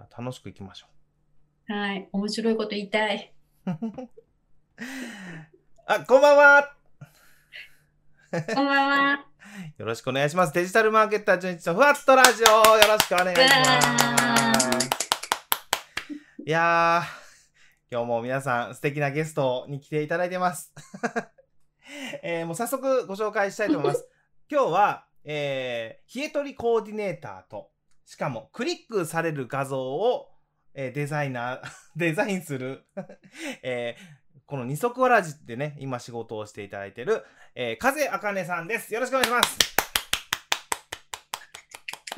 ゃあ楽しくいきましょはい。面白いこと言いたい。う。あ、こんばんはこんばんは。よろしくお願いします。デジタルマーケッター純一のふわっとラジオよろしくお願いします。いやー、今日も皆さん素敵なゲストに来ていただいてます。えーもう早速ご紹介したいと思います。今日は、えー、冷え取りコーディネーターと、しかもクリックされる画像を、えーデザイナー、デザインする、えーこの二足わらじでね、今仕事をしていただいている、えー、風あかねさんです。よろしくお願いします。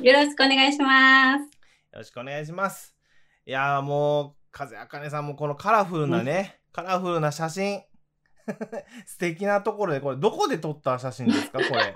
よろしくお願いします。よろしくお願いします。いやーもう、風あかねさんもこのカラフルなね、カラフルな写真。素敵なところで、これどこで撮った写真ですか？これ。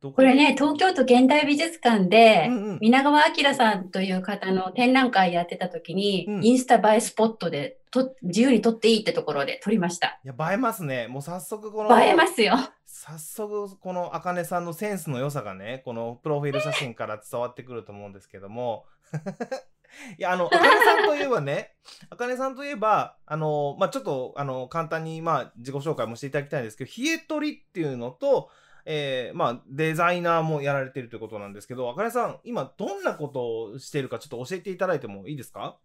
どこ？れね、東京都現代美術館で、うんうん皆川明さんという方の展覧会やってた時に、うんインスタ映えスポットでと自由に撮っていいってところで撮りました。いや、映えますね。もう早速この、映えますよ。早速このあかねさんのセンスの良さがねこのプロフィール写真から伝わってくると思うんですけども いやあのあかねさんといえばねあかねさんといえばあのまあちょっとあの簡単にまあ自己紹介もしていただきたいんですけど冷え取りっていうのとえーまあデザイナーもやられてるということなんですけどあかねさん今どんなことをしているかちょっと教えていただいてもいいですか？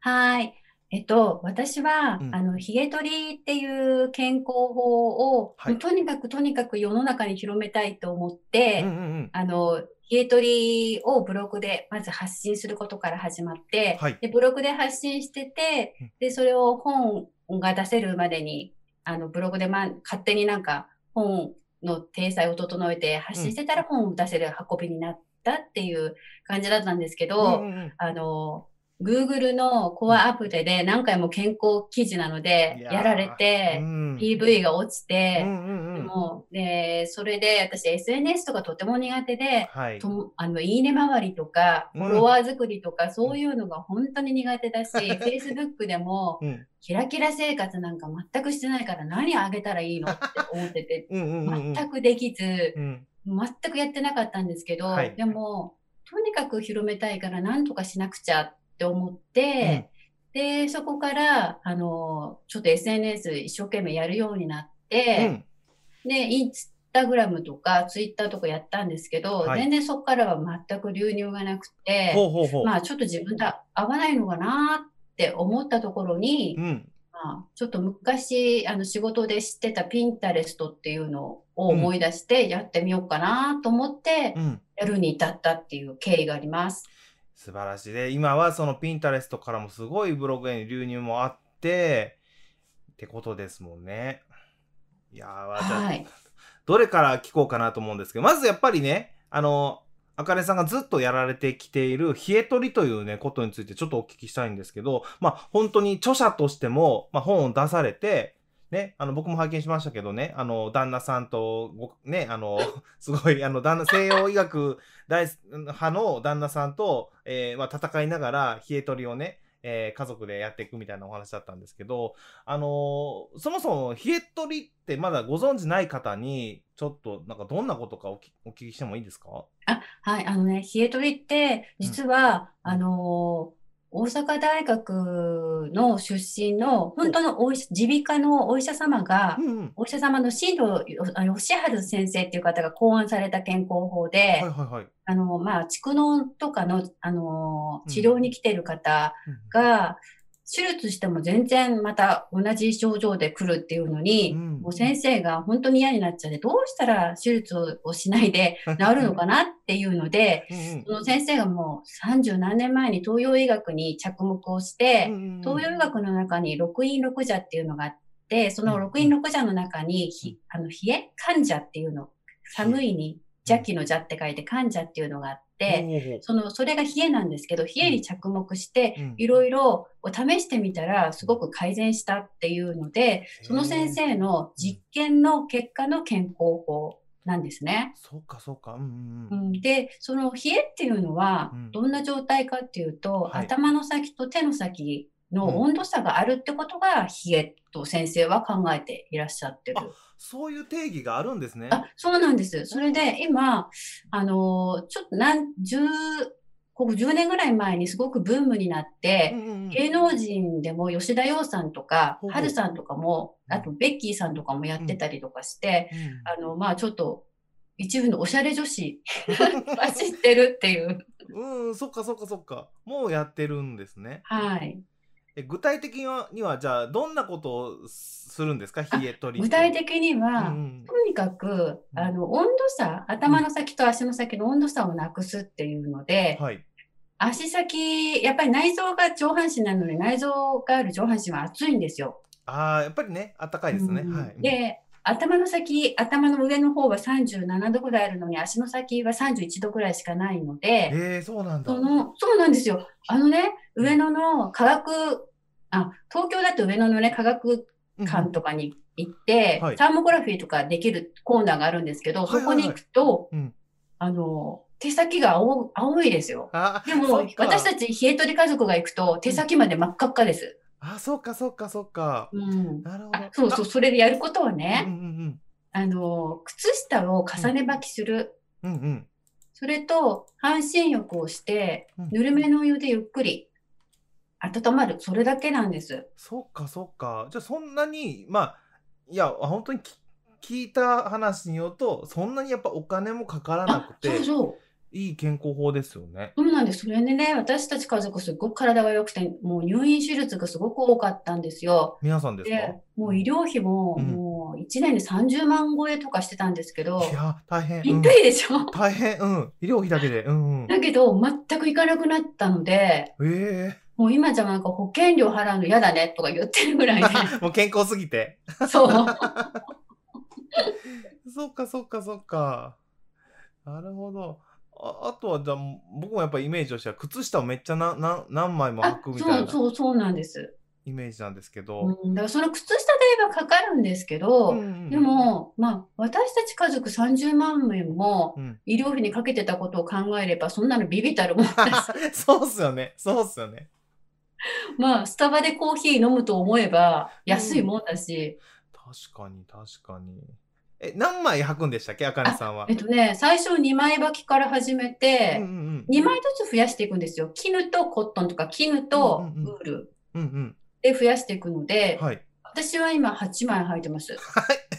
はい。えっと、私は、うん。あの、ヒゲ取りっていう健康法を、はい。とにかくとにかく世の中に広めたいと思って、うんうんうん。あの、ヒゲ取りをブログでまず発信することから始まって、はい。で、ブログで発信しててうん、で、それを本が出せるまでに、あの、ブログでま、勝手になんか本の体裁を整えて発信してたら本を出せる運びになったっていう感じだったんですけど、うんうんうん。あの、Google のコアアプリで何回も健康記事なのでいやられて、うん。PV が落ちて、うんうんうん。もう、で、それで私 SNS とかとても苦手で、はい。ともあの、いいね回りとか、うん。フォロワー作りとか、そういうのが本当に苦手だし、Facebook でも、うん。キラキラ生活なんか全くしてないから何あげたらいいのって思ってて、うんうんうんうん。全くできず、うん。全くやってなかったんですけど、はい。でも、とにかく広めたいから何とかしなくちゃって思って、で、そこから、あの、ちょっと SNS 一生懸命やるようになって、で、インスタグラムとかツイッターとかやったんですけど、はい全然そこからは全く流入がなくて、ほうほうほう。まあちょっと自分と合わないのかなって思ったところに、うん。まあ、ちょっと昔、あの仕事で知ってたピンタレストっていうのを思い出してやってみようかなと思ってうん。やるに至ったっていう経緯があります。素晴らしいで今はそのピンタレストからもすごいブログへの流入もあってってことですもんね。いやーじゃあ、はい。どれから聞こうかなと思うんですけどまずやっぱりねあのあかねさんがずっとやられてきている冷え取りというねことについてちょっとお聞きしたいんですけどまあ本当に著者としても、まあ、本を出されてね、あの僕も拝見しましたけどね、あの旦那さんとごね、あの すごいあの旦那西洋医学大派の旦那さんと、えーまあ、戦いながら冷え取りをね、えー家族でやっていくみたいなお話だったんですけど、あのーそもそも冷え取りってまだご存知ない方にちょっとなんかどんなことかお聞きしてもいいですか？あ、はい。あのね、冷え取りって、実は、うんあのー大阪大学の出身の、本当の耳鼻科のお医者様が、うんうん。お医者様の新藤あ義治先生っていう方が考案された健康法で。あの、まあ、蓄膿とかの、あのうん治療に来てる方が、手術しても全然また同じ症状で来るっていうのに、うん。もう先生が本当に嫌になっちゃって、どうしたら手術ををしないで治るのかなっていうので、その先生がもう30何年前に東洋医学に着目をして、東洋医学の中に六院六邪っていうのがあって、その六院六邪の中に、ひあの、冷え患者っていうの、寒いに邪気の邪って書いて患者っていうのがあって、その、それが冷えなんですけど、冷えに着目してうん、いろいろ試してみたら、すごく改善したっていうので、その先生の実験の結果の健康法なんですね。そうかそうか。うんうんううん。ん、で、その冷えっていうのはうん、どんな状態かっていうと、はい。頭の先と手の先の温度差があるってことが冷えと先生は考えていらっしゃってる。そういう定義があるんですね。あそうなんです。それで今、あの、ちょっと何、十、ここ10年ぐらい前にすごくブームになって、うんうんうん、芸能人でも吉田羊さんとか、はるさんとかも、あとベッキーさんとかもやってたりとかして、うんうん、あの、まあちょっと、一部のおしゃれ女子 が知ってるっていう。うん、そっかそっかそっか。もうやってるんですね。はい。え具体的にはじゃあどんなことをするんですか？冷え取り具体的には、うん、とにかくあの温度差頭の先と足の先の温度差をなくすっていうので、はい、足先やっぱり内臓が上半身なので内臓がある上半身は熱いんですよ。ああやっぱりね暖かいですね。うん、はい、で頭の先、頭の上の方は37度ぐらいあるのに、足の先は31度ぐらいしかないので、えー、そうなんだ。その、そうなんですよ。あのね、上野の科学、あ、東京だと上野のね、科学館とかに行って、うんはい、サーモグラフィーとかできるコーナーがあるんですけど、そこに行くと、あの、手先が青青いですよ。でも、私たち冷え取り家族が行くと、手先まで真っ赤っかです。あ、そっかそっかそっか。うん。なるほど。そうそう、それでやることはね、うんうんうん、あの、靴下を重ね履きする。うん、うん、それと、半身浴をして、ぬるめのお湯でゆっくり温まる。それだけなんです。そっかそっか。じゃあそんなに、まあ、いや、本当に聞いた話によると、そんなにやっぱお金もかからなくて。そうそう。いい健康法ですよね。そうなんです。それでね、私たち家族すごく体が良くて、もう入院手術がすごく多かったんですよ。皆さんですか？もう医療費も、もう1年で30万超えとかしてたんですけど。いや、大変。びっくりでしょ、うん、大変。うん。医療費だけで。うん、うん、だけど、全く行かなくなったので。ええー、もう今じゃなんか保険料払うの嫌だねとか言ってるぐらいで。もう健康すぎて。そう。そっかそっかそっか。なるほど。ああとはじゃあ僕もやっぱイメージとしては靴下をめっちゃなな何枚も履くみたいなそうそうそうなんですイメージなんですけど、うん、だからその靴下で言えばかかるんですけど、うんうん、でもまあ私たち家族30万円も医療費にかけてたことを考えれば、そんなのビビたるもんです そうっすよねそうっすよね まあスタバでコーヒー飲むと思えば安いもんだし、うん、確かに確かに。え、何枚履くんでしたっけ、あかねさんは。えっとね、最初2枚履きから始めて、うんうんうん、2枚ずつ増やしていくんですよ。絹とコットンとか絹とウールで増やしていくので、はい、私は今8枚履いてます。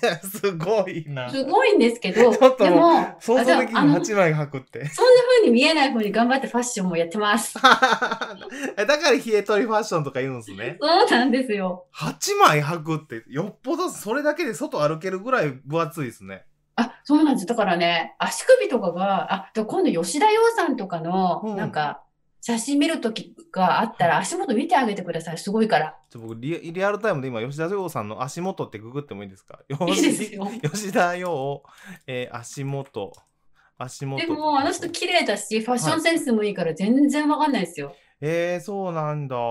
はい。すごいな。すごいんですけど、でも、想像できる8枚履くって。そんな風に見えない風に頑張ってファッションもやってます。だから冷え取りファッションとか言うんですね。そうなんですよ。8枚履くって、よっぽどそれだけで外歩けるぐらい分厚いですね。あ、そうなんです。だからね、足首とかが、あ、今度吉田洋さんとかの、なんか、写真見るときがあったら足元見てあげてください。すごいから。ちょ僕リリアルタイムで今吉田洋さんの足元ってググってもいいですか？いいですよ 吉田洋、えー、足元。足元。でもあの人綺麗だし、ファッションセンスもいいから全然わかんないですよ。はい、えー、そうなんだ。うん、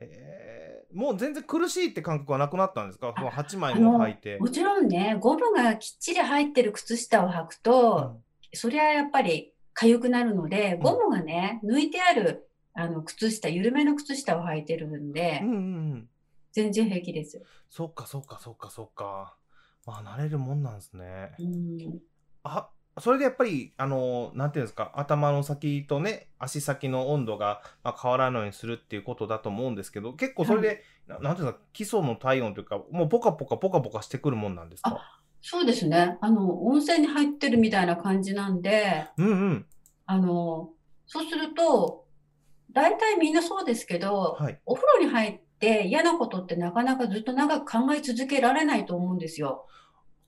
えー、もう全然苦しいって感覚はなくなったんですか？その8枚も履いて。もちろんね、ゴムがきっちり入ってる靴下を履くと、うん、そりゃやっぱり痒くなるので、ゴムがね、抜いてある、あの、靴下、緩めの靴下を履いてるんで、うんうんうん、全然平気です。そっかそっかそっかそっか。まあ、慣れるもんなんですね。うん。あ、それでやっぱり、あの、なんていうんですか、頭の先とね、足先の温度が、まあ、変わらないようにするっていうことだと思うんですけど、結構それで、はい、なんていうんですか、基礎の体温というか、もうポカポカポカポカしてくるもんなんですか？そうですね。あの、温泉に入ってるみたいな感じなんで、うんうん。あの、そうすると、大体みんなそうですけど、はい、お風呂に入って嫌なことってなかなかずっと長く考え続けられないと思うんですよ。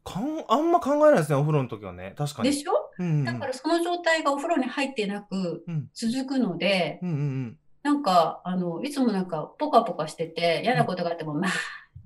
かんあんま考えないですね、お風呂の時はね。確かに。でしょ、うんうん、だからその状態がお風呂に入ってなく続くので、うんうんうん、なんか、あの、いつもなんかポカポカしてて嫌なことがあっても、うん、まあ、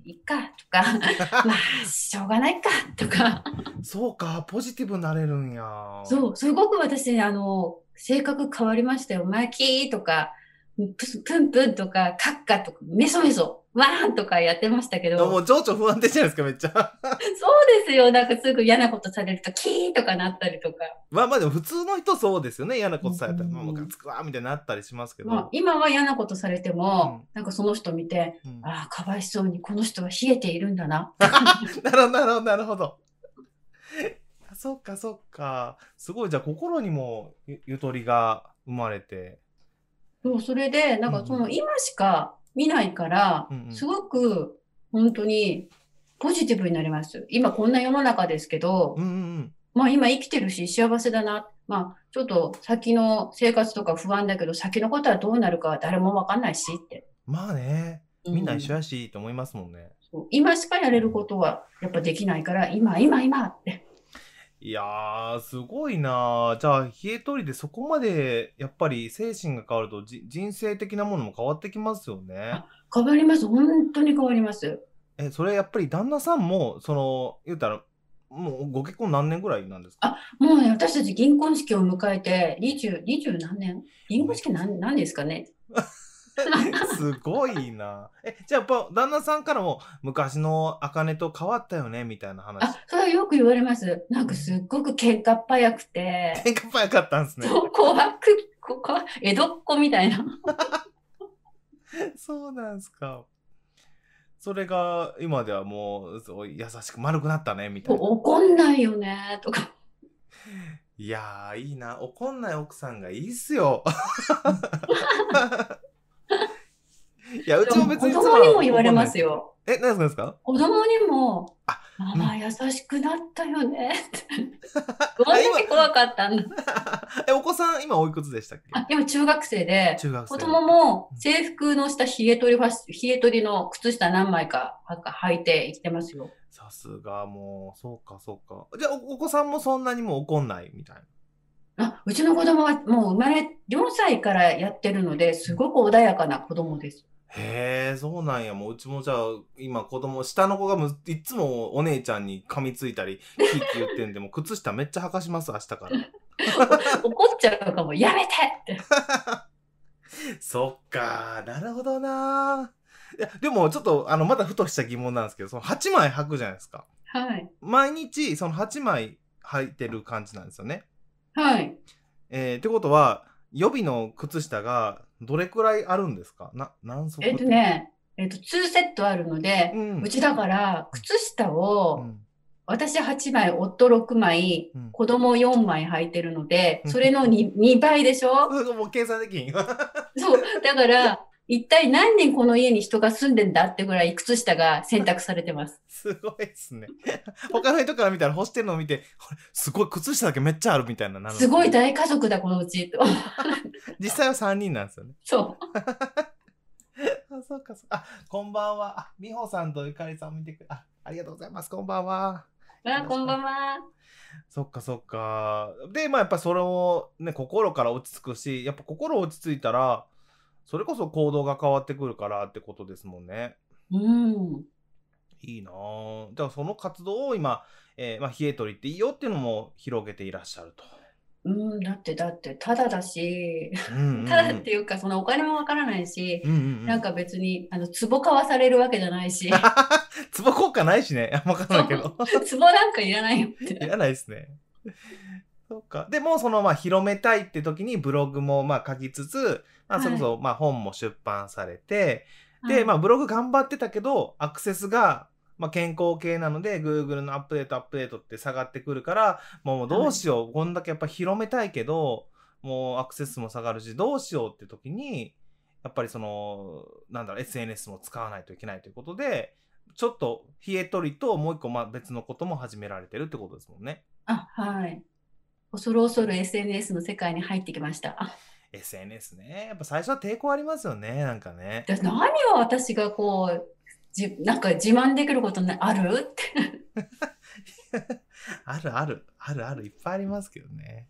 いっかとか、まあ、しょうがないかとか。そうか、ポジティブになれるんや。そう、すごく私、あの、性格変わりましたよ。マキーとか、ププンプンとか、カッカとか、メソメソ。わーんとかやってましたけど。もう情緒不安定じゃないですか、めっちゃ。そうですよ。なんかすぐ嫌なことされると、キーとかなったりとか。まあまあでも普通の人そうですよね。嫌なことされたら、ムカつくわ、みたいになったりしますけど。まあ、今は嫌なことされても、うん、なんかその人見て、うん、ああ、かわいそうにこの人は冷えているんだな。なるほど、なるほど、なるほど。そっかそっか。すごい、じゃあ心にもゆとりが生まれて。そう、それで、なんかその今しか見ないから、うんうん、すごく本当にポジティブになります。今こんな世の中ですけど、うんうん、まあ今生きてるし幸せだな。まあちょっと先の生活とか不安だけど、先のことはどうなるか誰もわかんないしって。まあね。みんな一緒やし、と思いますもんね、うん、今しかやれることはやっぱできないから、今、今、今って。いやー、すごいなじゃあ、冷え取りでそこまで、やっぱり精神が変わると、じ人生的なものも変わってきますよね。変わります。本当に変わります。え、それやっぱり旦那さんも、その、言うたら、もうご結婚何年ぐらいなんですか？あ、もうね、私たち銀婚式を迎えて、20、20何年？銀婚式何、何ですかね？すごいな。え、じゃあやっぱ旦那さんからも昔の茜と変わったよねみたいな話。あ、それはよく言われます。なんかすっごく喧嘩っ早くて。喧嘩っ早かったんですね。そう、怖く、ここ、江戸っ子みたいな。そうなんですか。それが今ではもう優しく丸くなったねみたいな。怒んないよねとか。いやいいな。怒んない奥さんがいいっすよ。いや、うちも別に。子供にも言われますよ。え、何ですか？子供にも、あ、ママ優しくなったよねって。どんだけ怖かったんだ。え、お子さん今おいくつでしたっけ？あ、今中学生で、中学生子供も制服の下、冷え取りファッ冷え取りの靴下何枚か履いて生きてますよ。さすが、もう、そうか、そうか。じゃあお、お子さんもそんなにも怒んないみたいな？あ、うちの子供はもう生まれ4歳からやってるので、すごく穏やかな子供です。へえ、そうなんや。もううちもじゃあ、今子供、下の子がむいつもお姉ちゃんに噛みついたり、キーキー言ってんで、も靴下めっちゃ履かします、明日から。怒っちゃうかも、やめてって。そっか、なるほどな。いや、でもちょっと、あの、まだふとした疑問なんですけど、その8枚履くじゃないですか。はい。毎日、その8枚履いてる感じなんですよね。はい。えー、ってことは、予備の靴下がどれくらいあるんですか？な何足？えっとね、えっと、2セットあるので、うん、うちだから、靴下を、うん、私8枚、夫6枚、うん、子供4枚履いてるので、それの 2, 2倍でしょ？もう計算できん。そう。だから、一体何人この家に人が住んでんだってぐらい靴下が選択されてます？すごいですね。他の人から見たら干してるのを見て、すごい靴下だけめっちゃあるみたいななすごい大家族だ、このうち。実際は3人なんですよね。そう。あ、そうか、そうあ、こんばんは。あ、美穂さんとゆかりさん見てくれ、あ、ありがとうございます。こんばんは。あ、こんばんは。そっかそっか。で、まあやっぱそれをね、心から落ち着くし、やっぱ心落ち着いたら、それこそ行動が変わってくるからってことですもんね。うん。いいなぁ。じゃあその活動を今、えー、まあ、冷え取りっていいよっていうのも広げていらっしゃると。うん、だってだってただだし、ただっていうかそのお金もわからないし、うんうんうん、なんか別にあの壺買わされるわけじゃないし。壺効果ないしね。わからないけど。壺なんかいらないよって。いらないですね。そうか。でもそのまあ広めたいって時にブログもまあ書きつつまあ、それこそ、まあ、本も出版されて、はい、で、まあ、ブログ頑張ってたけど、アクセスが、まあ、健康系なので、Google のアップデート、アップデートって下がってくるから、もうどうしよう、はい、こんだけやっぱ広めたいけど、もうアクセスも下がるし、どうしようって時に、やっぱりその、なんだろう、SNS も使わないといけないということで、ちょっと冷え取りともう一個まあ別のことも始められてるってことですもんね。あ、はい。恐る恐る SNS の世界に入ってきました。SNS ね。やっぱ最初は抵抗ありますよね、なんかね。何を私がこう、じなんか自慢できることある？って。あるある、あるある、いっぱいありますけどね。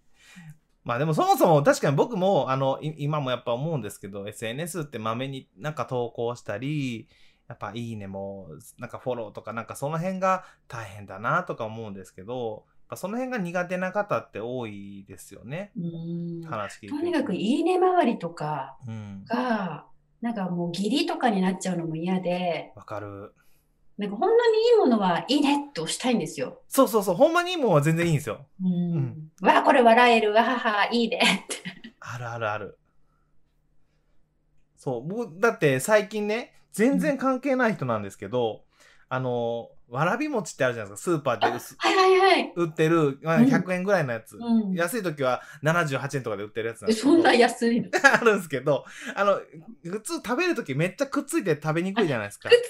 まあでもそもそも確かに僕もあの今もやっぱ思うんですけど SNS ってまめになんか投稿したりやっぱいいねもなんかフォローとかなんかその辺が大変だなとか思うんですけどその辺が苦手な方って多いですよね。話聞いて。とにかくいいね周りとかが、なんかもう義理とかになっちゃうのも嫌で、わかる。なんかほんのにいいものはいいねって押したいんですよ。そうそうそう。ほんまにいいもんは全然いいんですよ。うん。んわあ、これ笑える。わはは、いいねって。あるあるある。そう。僕、だって最近ね、全然関係ない人なんですけど、あの、わらび餅ってあるじゃないですか。スーパーで薄はいはいはい。売ってる、まあうん100円ぐらいのやつ。うん。安い時は78円とかで売ってるやつなんですそんな安い あるんですけど、あの、普通食べる時めっちゃくっついて食べにくいじゃないですかつ。いて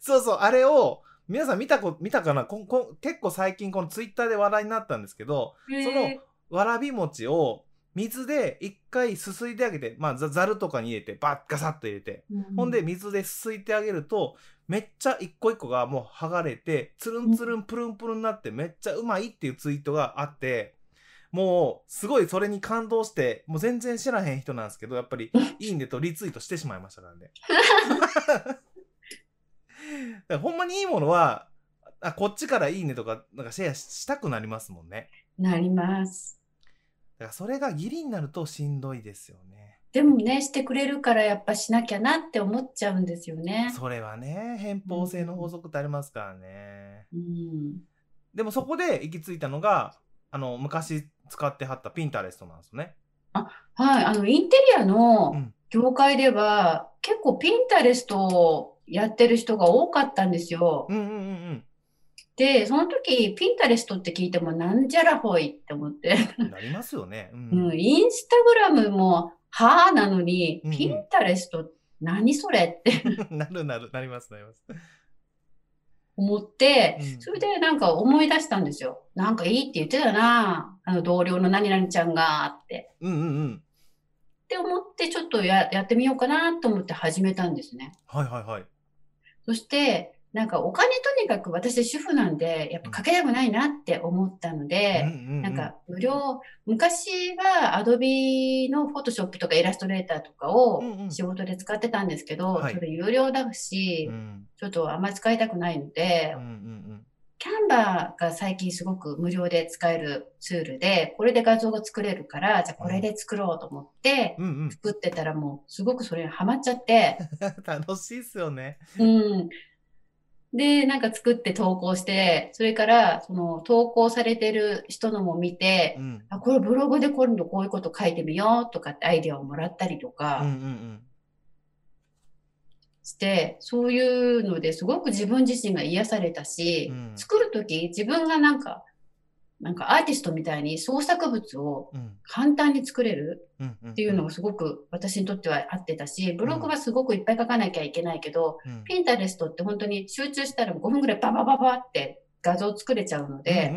そうそう、あれを、皆さん見たこ、見たかな？こんこん結構最近このツイッターで話題になったんですけど、る。そのへわらび餅を水で一回すすいであげて、まあざざるとかに入れて、バッガサッと入れて、ーほんで、水ですすいてあげると、めっちゃ一個一個がもう剥がれて、つるんつるんプルンプルンになってめっちゃうまいっていうツイートがあって、もうすごいそれに感動して、もう全然知らへん人なんですけど、やっぱり いいねとリツイートしてしまいましたからね。だから ほんまにいいものは、あこっちからいいねとか、なんかシェアしたくなりますもんね。なります。だからそれが義理になるとしんどいですよね。でもね、してくれるからやっぱしなきゃなって思っちゃうんですよね。それはね、偏方性の法則ってありますからね。うん。でもそこで行き着いたのが、あの、昔使ってはったピンタレストなんですよね。はい。あの、インテリアのうん業界では、結構ピンタレストをやってる人が多かったんですよ。うんうんうんうん。で、その時、ピンタレストって聞いても、なんじゃらほいって思って。なりますよね。う。うんん、インスタグラムも、はあなのにうんう、んピンタレスト、何それって なるなる、なりますなります。思ってうん、それでなんか思い出したんですよ。なんかいいって言ってたな、あの同僚の何々ちゃんが、って。うんうんうん。って思って、ちょっとややってみようかなと思って始めたんですね。はいはいはい。そして、なんかお金とにかく私主婦なんで、やっぱかけたくないなって思ったので、うん。うんうんなんか無料、昔は Adobe の Photoshop とかイラストレーターとかを仕事で使ってたんですけど、はい。それ有料だし、うん。ちょっとあんまり使いたくないのでうんう、んキャンバーが最近すごく無料で使えるツールで、これで画像が作れるから、じゃあこれで作ろうと思って。作ってたらもうすごくそれにハマっちゃって、楽しいっすよね。うん。で、なんか作って投稿して、それからその投稿されてる人のも見てう、ん。あ、これブログで今度こういうこと書いてみようとかってアイデアをもらったりとかんして、そういうのですごく自分自身が癒されたし、うん作るとき自分がなんか、なんかアーティストみたいに創作物を簡単に作れる。っていうのがすごく私にとっては合ってたし、ブログはすごくいっぱい書かなきゃいけないけど、うんピンタレストって本当に集中したら5分ぐらいババババって画像作れちゃうので。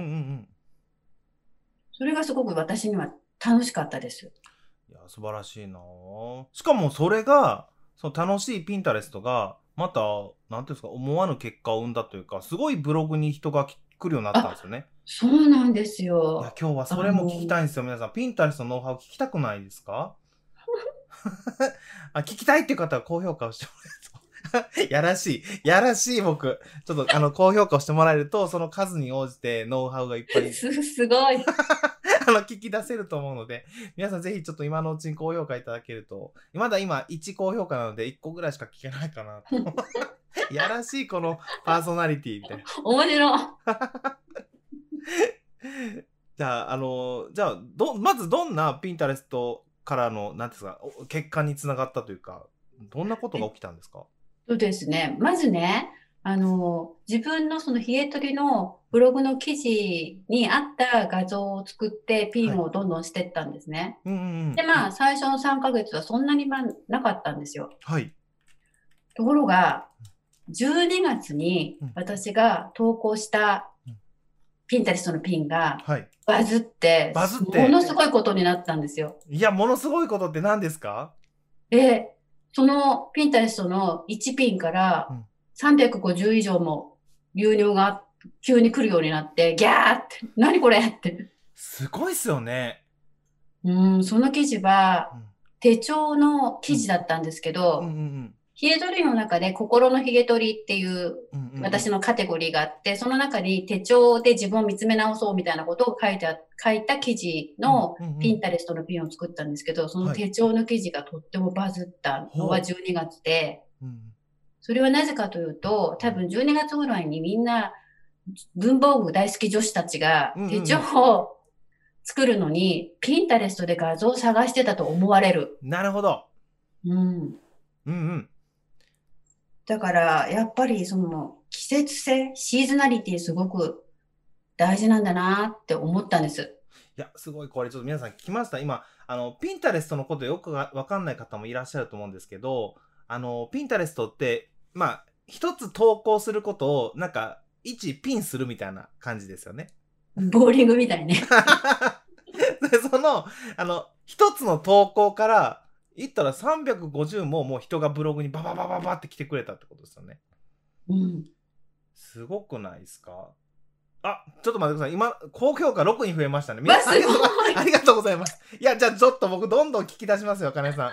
それがすごく私には楽しかったです。いや、素晴らしいなぁしかもそれが、その楽しいピンタレストが、また、なんていうんですか、思わぬ結果を生んだというか、すごいブログに人が来来るようになったんですよね。そうなんですいよや。今日はそれも聞きたいんですよ、皆さん。ピンタレストのノウハウ聞きたくないですか？あ聞きたいっていう方は高評価をしてもらえると。やらしい。やらしい僕。ちょっとあの、高評価をしてもらえると、その数に応じてノウハウがいっぱい すすごい。あの、聞き出せると思うので、皆さんぜひちょっと今のうちに高評価いただけると、まだ今1高評価なので1個ぐらいしか聞けないかなと。やらしいこのパーソナリティみたいな。面白い。じゃあ、あの、じゃあ、ど、まずどんなピンタレストからの、なんですか、お結果につながったというか、どんなことが起きたんですか？そうですね。まずね、あの、自分のその冷え取りのブログの記事に合った画像を作ってピンをどんどんしていったんですね。うんうんうん。で、まあ、最初の3ヶ月はそんなにまあなかったんですよ。はい。ところが、12月にうん私が投稿したうんピンタレストのピンがはい。バズって、バズってものすごいことになったんですよ。いや、ものすごいことって何ですか？で、そのピンタレストの1ピンからうん350以上も流入が急に来るようになって、ギャーって、何これ？って。すごいっすよね。うん、その記事はうん。手帳の記事だったんですけど。ヒゲ取りの中で心のヒゲ取りっていう私のカテゴリーがあって、その中に手帳で自分を見つめ直そうみたいなことを書いて書いた記事のピンタレストのピンを作ったんですけど、その手帳の記事がとってもバズったのは12月で、それはなぜかというと、多分12月ぐらいにみんな文房具大好き女子たちが手帳を作るのに、ピンタレストで画像を探してたと思われる。なるほど。うん。うんうん。だから、やっぱりその季節性、シーズナリティすごく大事なんだなって思ったんです。いや、すごい、これちょっと皆さん聞きました？今、あの、ピンタレストのことよくわかんない方もいらっしゃると思うんですけど、あの、ピンタレストって、まあ、一つ投稿することを、なんか、一ピンするみたいな感じですよね。ボーリングみたいね。その、あの、一つの投稿から、言ったら350ももう人がブログにバババババって来てくれたってことですよね。うん。すごくないですか？あ、ちょっと待ってください。今、高評価6に増えましたね。皆さんありがとうございます。いや、じゃあちょっと僕どんどん聞き出しますよ、金さん。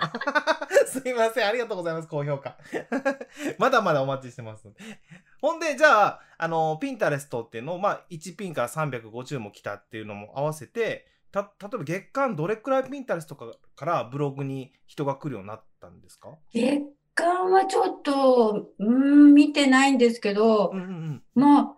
すいません。ありがとうございます。高評価。まだまだお待ちしてます。ほんで、じゃあ、あの、ピンタレストっていうのを、まあ、1ピンから350も来たっていうのも合わせて、た、例えば月間どれくらいピンタレストからブログに人が来るようになったんですか？月間はちょっと、うん、見てないんですけど、うんうんうん、まあ、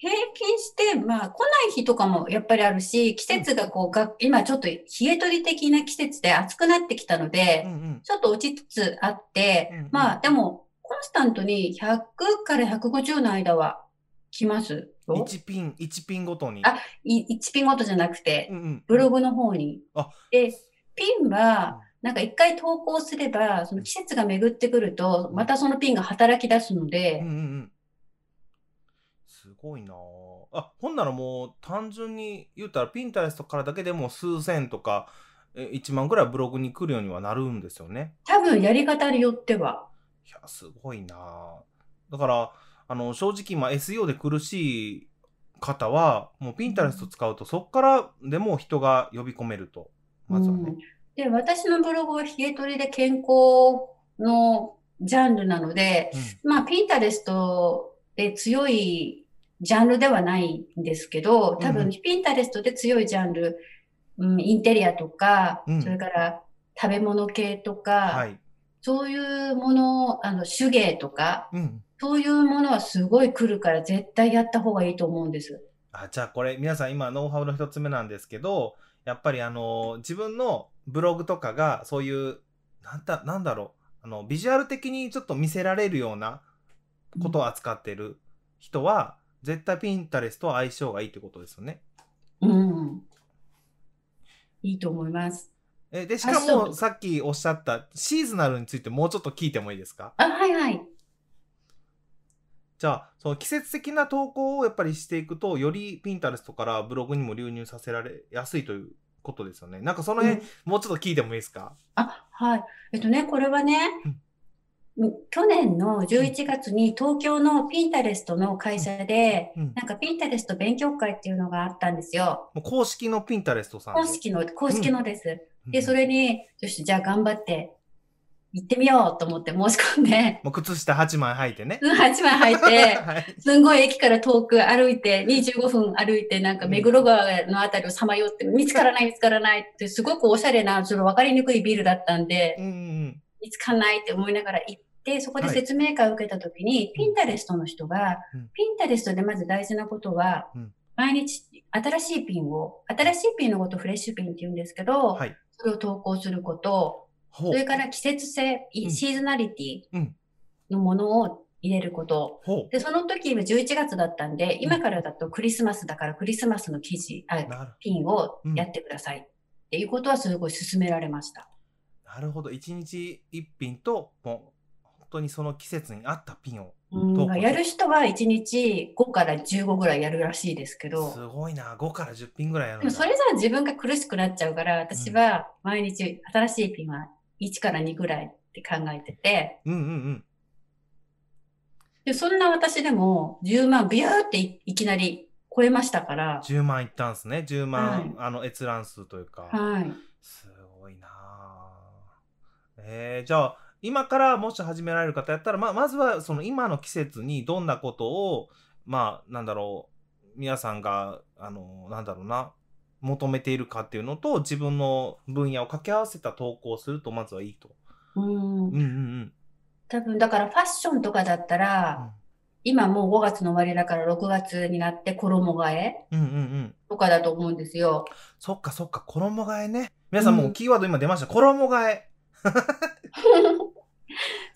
平均して、まあ、来ない日とかもやっぱりあるし、季節がこう、が今ちょっと冷え取り的な季節で暑くなってきたので、うんうん、ちょっと落ちつつあって、うんうん、まあ、でも、コンスタントに100から150の間は来ますよ。1ピン、1ピンごとに。あ、1ピンごとじゃなくて、うんうん、ブログの方に。あ。で、ピンは、なんか一回投稿すれば、その季節が巡ってくると、またそのピンが働き出すので、うんうんうんすごいなあ、ほんならもう単純に言ったらピンタレストからだけでも数千とか1万ぐらいブログに来るようにはなるんですよね。多分やり方によっては。いや、すごいなだから、あの、正直、まあ、SEO で苦しい方は、もうピンタレスト使うと、そこからでも人が呼び込めると。まずはね。うん、で、私のブログは冷え取りで健康のジャンルなので、うん、まあ、ピンタレストで強いジャンルではないんですけど、多分、ピンタレストで強いジャンル、うん、インテリアとか、うん、それから食べ物系とか、はい、そういうもの、あの、手芸とか、うん、そういうものはすごい来るから絶対やった方がいいと思うんです。あ、じゃあこれ、皆さん今、ノウハウの一つ目なんですけど、やっぱりあの、自分のブログとかが、そういう、なんだ、なんだろう、あの、ビジュアル的にちょっと見せられるようなことを扱ってる人は、絶対ピンタレスと相性がいいってことですよね。うん。いいと思います。え、で、しかもさっきおっしゃったシーズナルについてもうちょっと聞いてもいいですか？あ、はいはい。じゃあ、その季節的な投稿をやっぱりしていくと、よりピンタレストからブログにも流入させられやすいということですよね。なんかその辺、うん、もうちょっと聞いてもいいですか？あ、はい。えっとね、これはね、うん去年の11月に東京のピンタレストの会社で、うん、なんかピンタレスト勉強会っていうのがあったんですよ。公式のピンタレストさん公式の、公式のです。うん、で、それに、よし、じゃあ頑張って行ってみようと思って申し込んで。もう靴下8枚履いてね。うん、8枚履いて、はい、すんごい駅から遠く歩いて、25分歩いて、なんか目黒川のあたりをさまよって、見つからない見つからないって、すごくおしゃれな、ちょっと分かりにくいビルだったんで、うんうん、見つかんないって思いながら行って、で、そこで説明会を受けたときに、はい、ピンタレストの人が、うん、ピンタレストでまず大事なことは、うん、毎日新しいピンを、新しいピンのことフレッシュピンって言うんですけど、はい、それを投稿すること、それから季節性、シーズナリティのものを入れること。で、その時は11月だったんで、今からだとクリスマスだからクリスマスの記事、あピンをやってください、っていうことはすごい勧められました。なるほど。1日1品と、も当にその季節に合ったピンをうん、やる人は1日5から15ぐらいやるらしいですけど。すごいな、5から10ピンぐらいやるでもそれじゃ自分が苦しくなっちゃうから、私は毎日新しいピンは1から2ぐらいって考えてて。うんうんうん。で、そんな私でも10万ビューっていきなり超えましたから。10万いったんですね。10万、はい、あの閲覧数というか。はい。すごいなえー、じゃあ、今からもし始められる方やったら、まあ、まずはその今の季節にどんなことを、まあ、なんだろう、皆さんが、あの、なんだろうな、求めているかっていうのと、自分の分野を掛け合わせた投稿をすると、まずはいいと。うん。うんうんうん。多分、だからファッションとかだったら、今もう5月の終わりだから6月になって衣替えうんうんうん。とかだと思うんですよ。そっかそっか、衣替えね。皆さんもうキーワード今出ました。衣替え。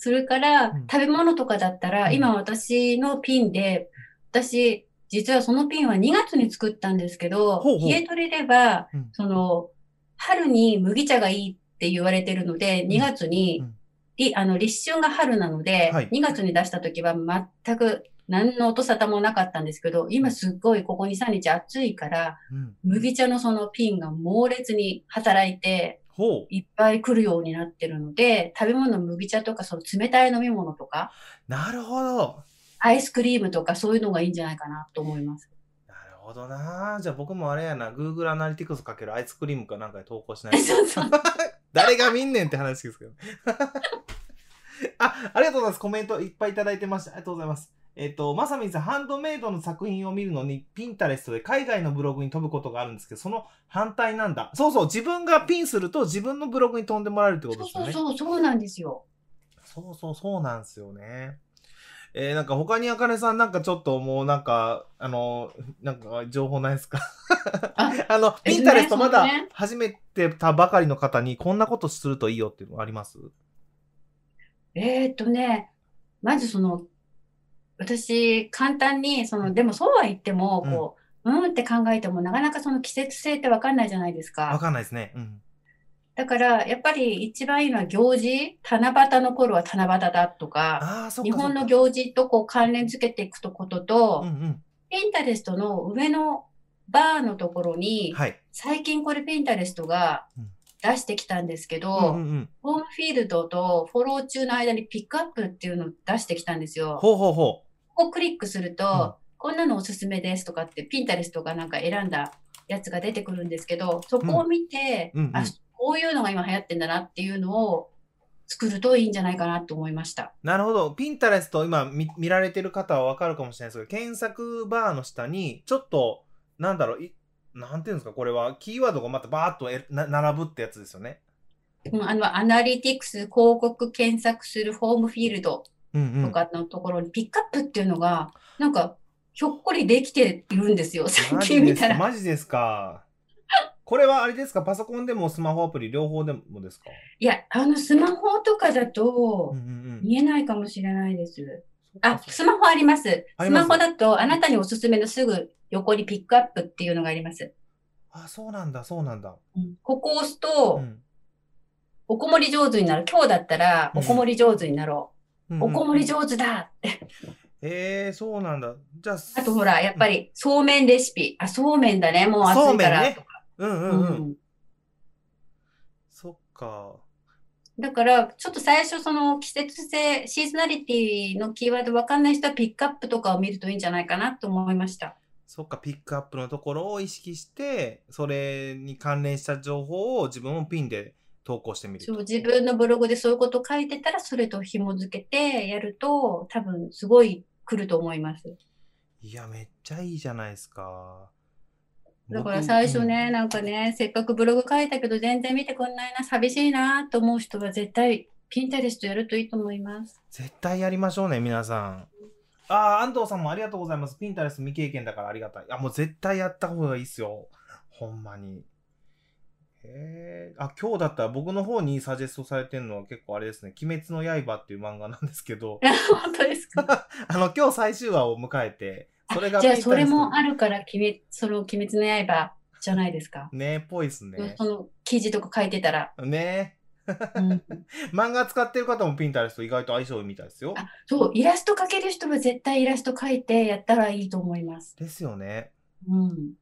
それからうん。食べ物とかだったら、うん。今私のピンで、私、実はそのピンは2月に作ったんですけど、ほうほう。冷え取りればうん、その、春に麦茶がいいって言われてるので、2月に、うん。りあの、立春が春なので、はい。2月に出した時は全く何の音沙汰もなかったんですけど、今すっごいここ2、3日暑いから、うん。麦茶のそのピンが猛烈に働いて。いっぱい来るようになってるので、食べ物、麦茶とか、その冷たい飲み物とか、なるほど。アイスクリームとかそういうのがいいんじゃないかなと思います。なるほどな。じゃあ僕もあれやな、Google アナリティクスかけるアイスクリームかなんかで投稿しないと そうそう。誰が見んねんって話ですけど。あ、ありがとうございます。コメントいっぱいいただいてました。ありがとうございます。えっ、と、まさみんさん、ハンドメイドの作品を見るのに、ピンタレストで海外のブログに飛ぶことがあるんですけど、その反対なんだ。そうそう、自分がピンすると自分のブログに飛んでもらえるってことそうですよね。そうそう、そうなんですよ。そうそう、そうなんですよね。えー、なんか他にあかねさんなんかちょっともうなんか、あの、なんか情報ないですか？あ あの、ピンタレストまだ始めてたばかりの方にこんなことするといいよっていうのあります？えーっとね、まずその、私、簡単に、その、でもそうは言っても、こう、うん、って考えても、なかなかその季節性ってわかんないじゃないですわか。かんないですね。うん。だから、やっぱり一番いいのは行事、七夕の頃は七夕だとか。日本の行事とこう関連付けていくとことと、うんうん。ピンタレストの上のバーのところに、はい。最近これピンタレストがうん出してきたんですけど、うんうんうん。ホームフィールドとフォロー中の間にピックアップっていうのを出してきたんですよ。ほうほうほここをクリックすると、うんこんなのおすすめですとかって、ピンタレストがなんか選んだやつが出てくるんですけど、そこを見て、うんうんうんあ、こういうのが今流行ってんだなっていうのを作るといいんじゃないかなと思いました。う。なるほど。ピンタレスト今見見られてる方はわかるかもしれないですけど、検索バーの下に、ちょっと、なんだろう、いなんていうんですか、これは、キーワードがまたバーっとえな並ぶってやつですよね。うんあの、アナリティクス広告検索するホームフィールドうんうん。とかのところにピックアップっていうのが、なんか、ひょっこりできているんですよ。最近見たら。マジですか？これはあれですか？パソコンでもスマホアプリ両方でもですか？いや、あの、スマホとかだとうんうんうん。見えないかもしれないです。あ、そっかそっかスマホあります。スマホだと、あなたにおすすめのすぐ横にピックアップっていうのがあります。あ、そうなんだ、そうなんだ。ここを押すと、うんおこもり上手になる。今日だったら、うんおこもり上手になろう。うんおこもり上手だって。へえそうなんだ。じゃあ、あとほら、やっぱり、そうめんレシピ。あ、そうめんだね。もう暑いから。そうめんねうんうんううん。んそっか。だから、ちょっと最初、その季節性、シーズナリティのキーワードわかんない人はピックアップとかを見るといいんじゃないかなと思いました。そっか、ピックアップのところを意識して、それに関連した情報を自分もピンで投稿してみると。そう、自分のブログでそういうこと書いてたら、それと紐付けてやると、多分すごい来ると思います。いや、めっちゃいいじゃないですか。だから僕最初ね、うんなんかね、せっかくブログ書いたけど全然見てくんないな、寂しいなと思う人は絶対ピンタレストやるといいと思います。絶対やりましょうね、皆さん。ああ、安藤さんもありがとうございます。ピンタレスト未経験だからありがたい。あ、もう絶対やった方がいいっすよ。ほんまに。へえ。あ、今日だったら僕の方にサジェストされてるのは結構あれですね。鬼滅の刃っていう漫画なんですけど、本当ですか？あの、今日最終話を迎えて、それがじゃあそれもあるから、鬼滅その鬼滅の刃じゃないですか。ねっぽいっすね。その記事とか書いてたら。ねうん 漫画使ってる方もピンタレスト意外と相性いいみたいですよ。あそう、イラスト描ける人は絶対イラスト描いてやったらいいと思います。ですよね。うん。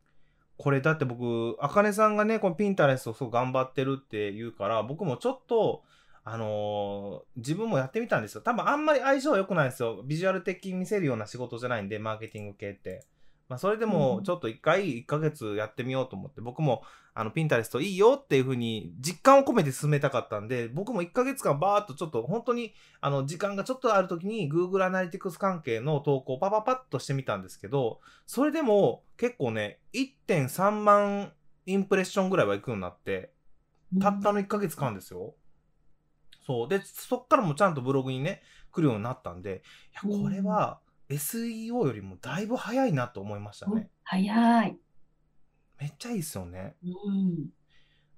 これだって僕、あかねさんがね、このピンタレストすごい頑張ってるって言うから、僕もちょっと、あのー自分もやってみたんですよ。多分あんまり相性は良くないんですよ。ビジュアル的に見せるような仕事じゃないんで、マーケティング系って。まあ、それでもちょっと一回1ヶ月やってみようと思って、僕もあのピンタレストいいよっていう風に実感を込めて進めたかったんで、僕も1ヶ月間バーっとちょっと本当にあの時間がちょっとある時に Google アナリティクス関係の投稿をパパパッとしてみたんですけど、それでも結構ね、1.3万インプレッションぐらいは行くようになって、たったの1ヶ月間ですよ。そう。で、そっからもちゃんとブログにね、来るようになったんで、いや、これは、SEO よりもだいぶ早いなと思いましたね。早い。めっちゃいいっすよね。うん。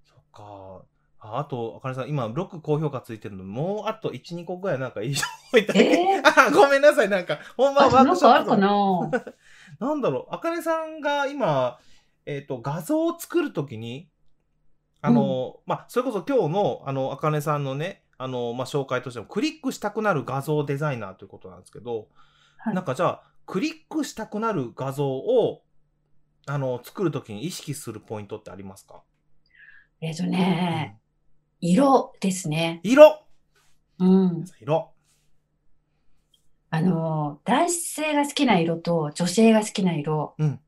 そっか。ああと、あかねさん、今、6高評価ついてるの、もうあと1、2個ぐらいなんかいい人いただえー、あ、ごめんなさい、なんか、本番ワークショップ。なんかな？んだろう、あかねさんが今、えっ、ー、と、画像を作るときに、あの、うん、まあ、それこそ今日の、あの、あかねさんのね、あの、まあ、紹介としても、クリックしたくなる画像デザイナーということなんですけど、はい、なんかじゃあ、クリックしたくなる画像を、あの、作るときに意識するポイントってありますか？えっ、ー、とね、うん、色ですね。色！うん。色。あの、男性が好きな色と女性が好きな色、うん、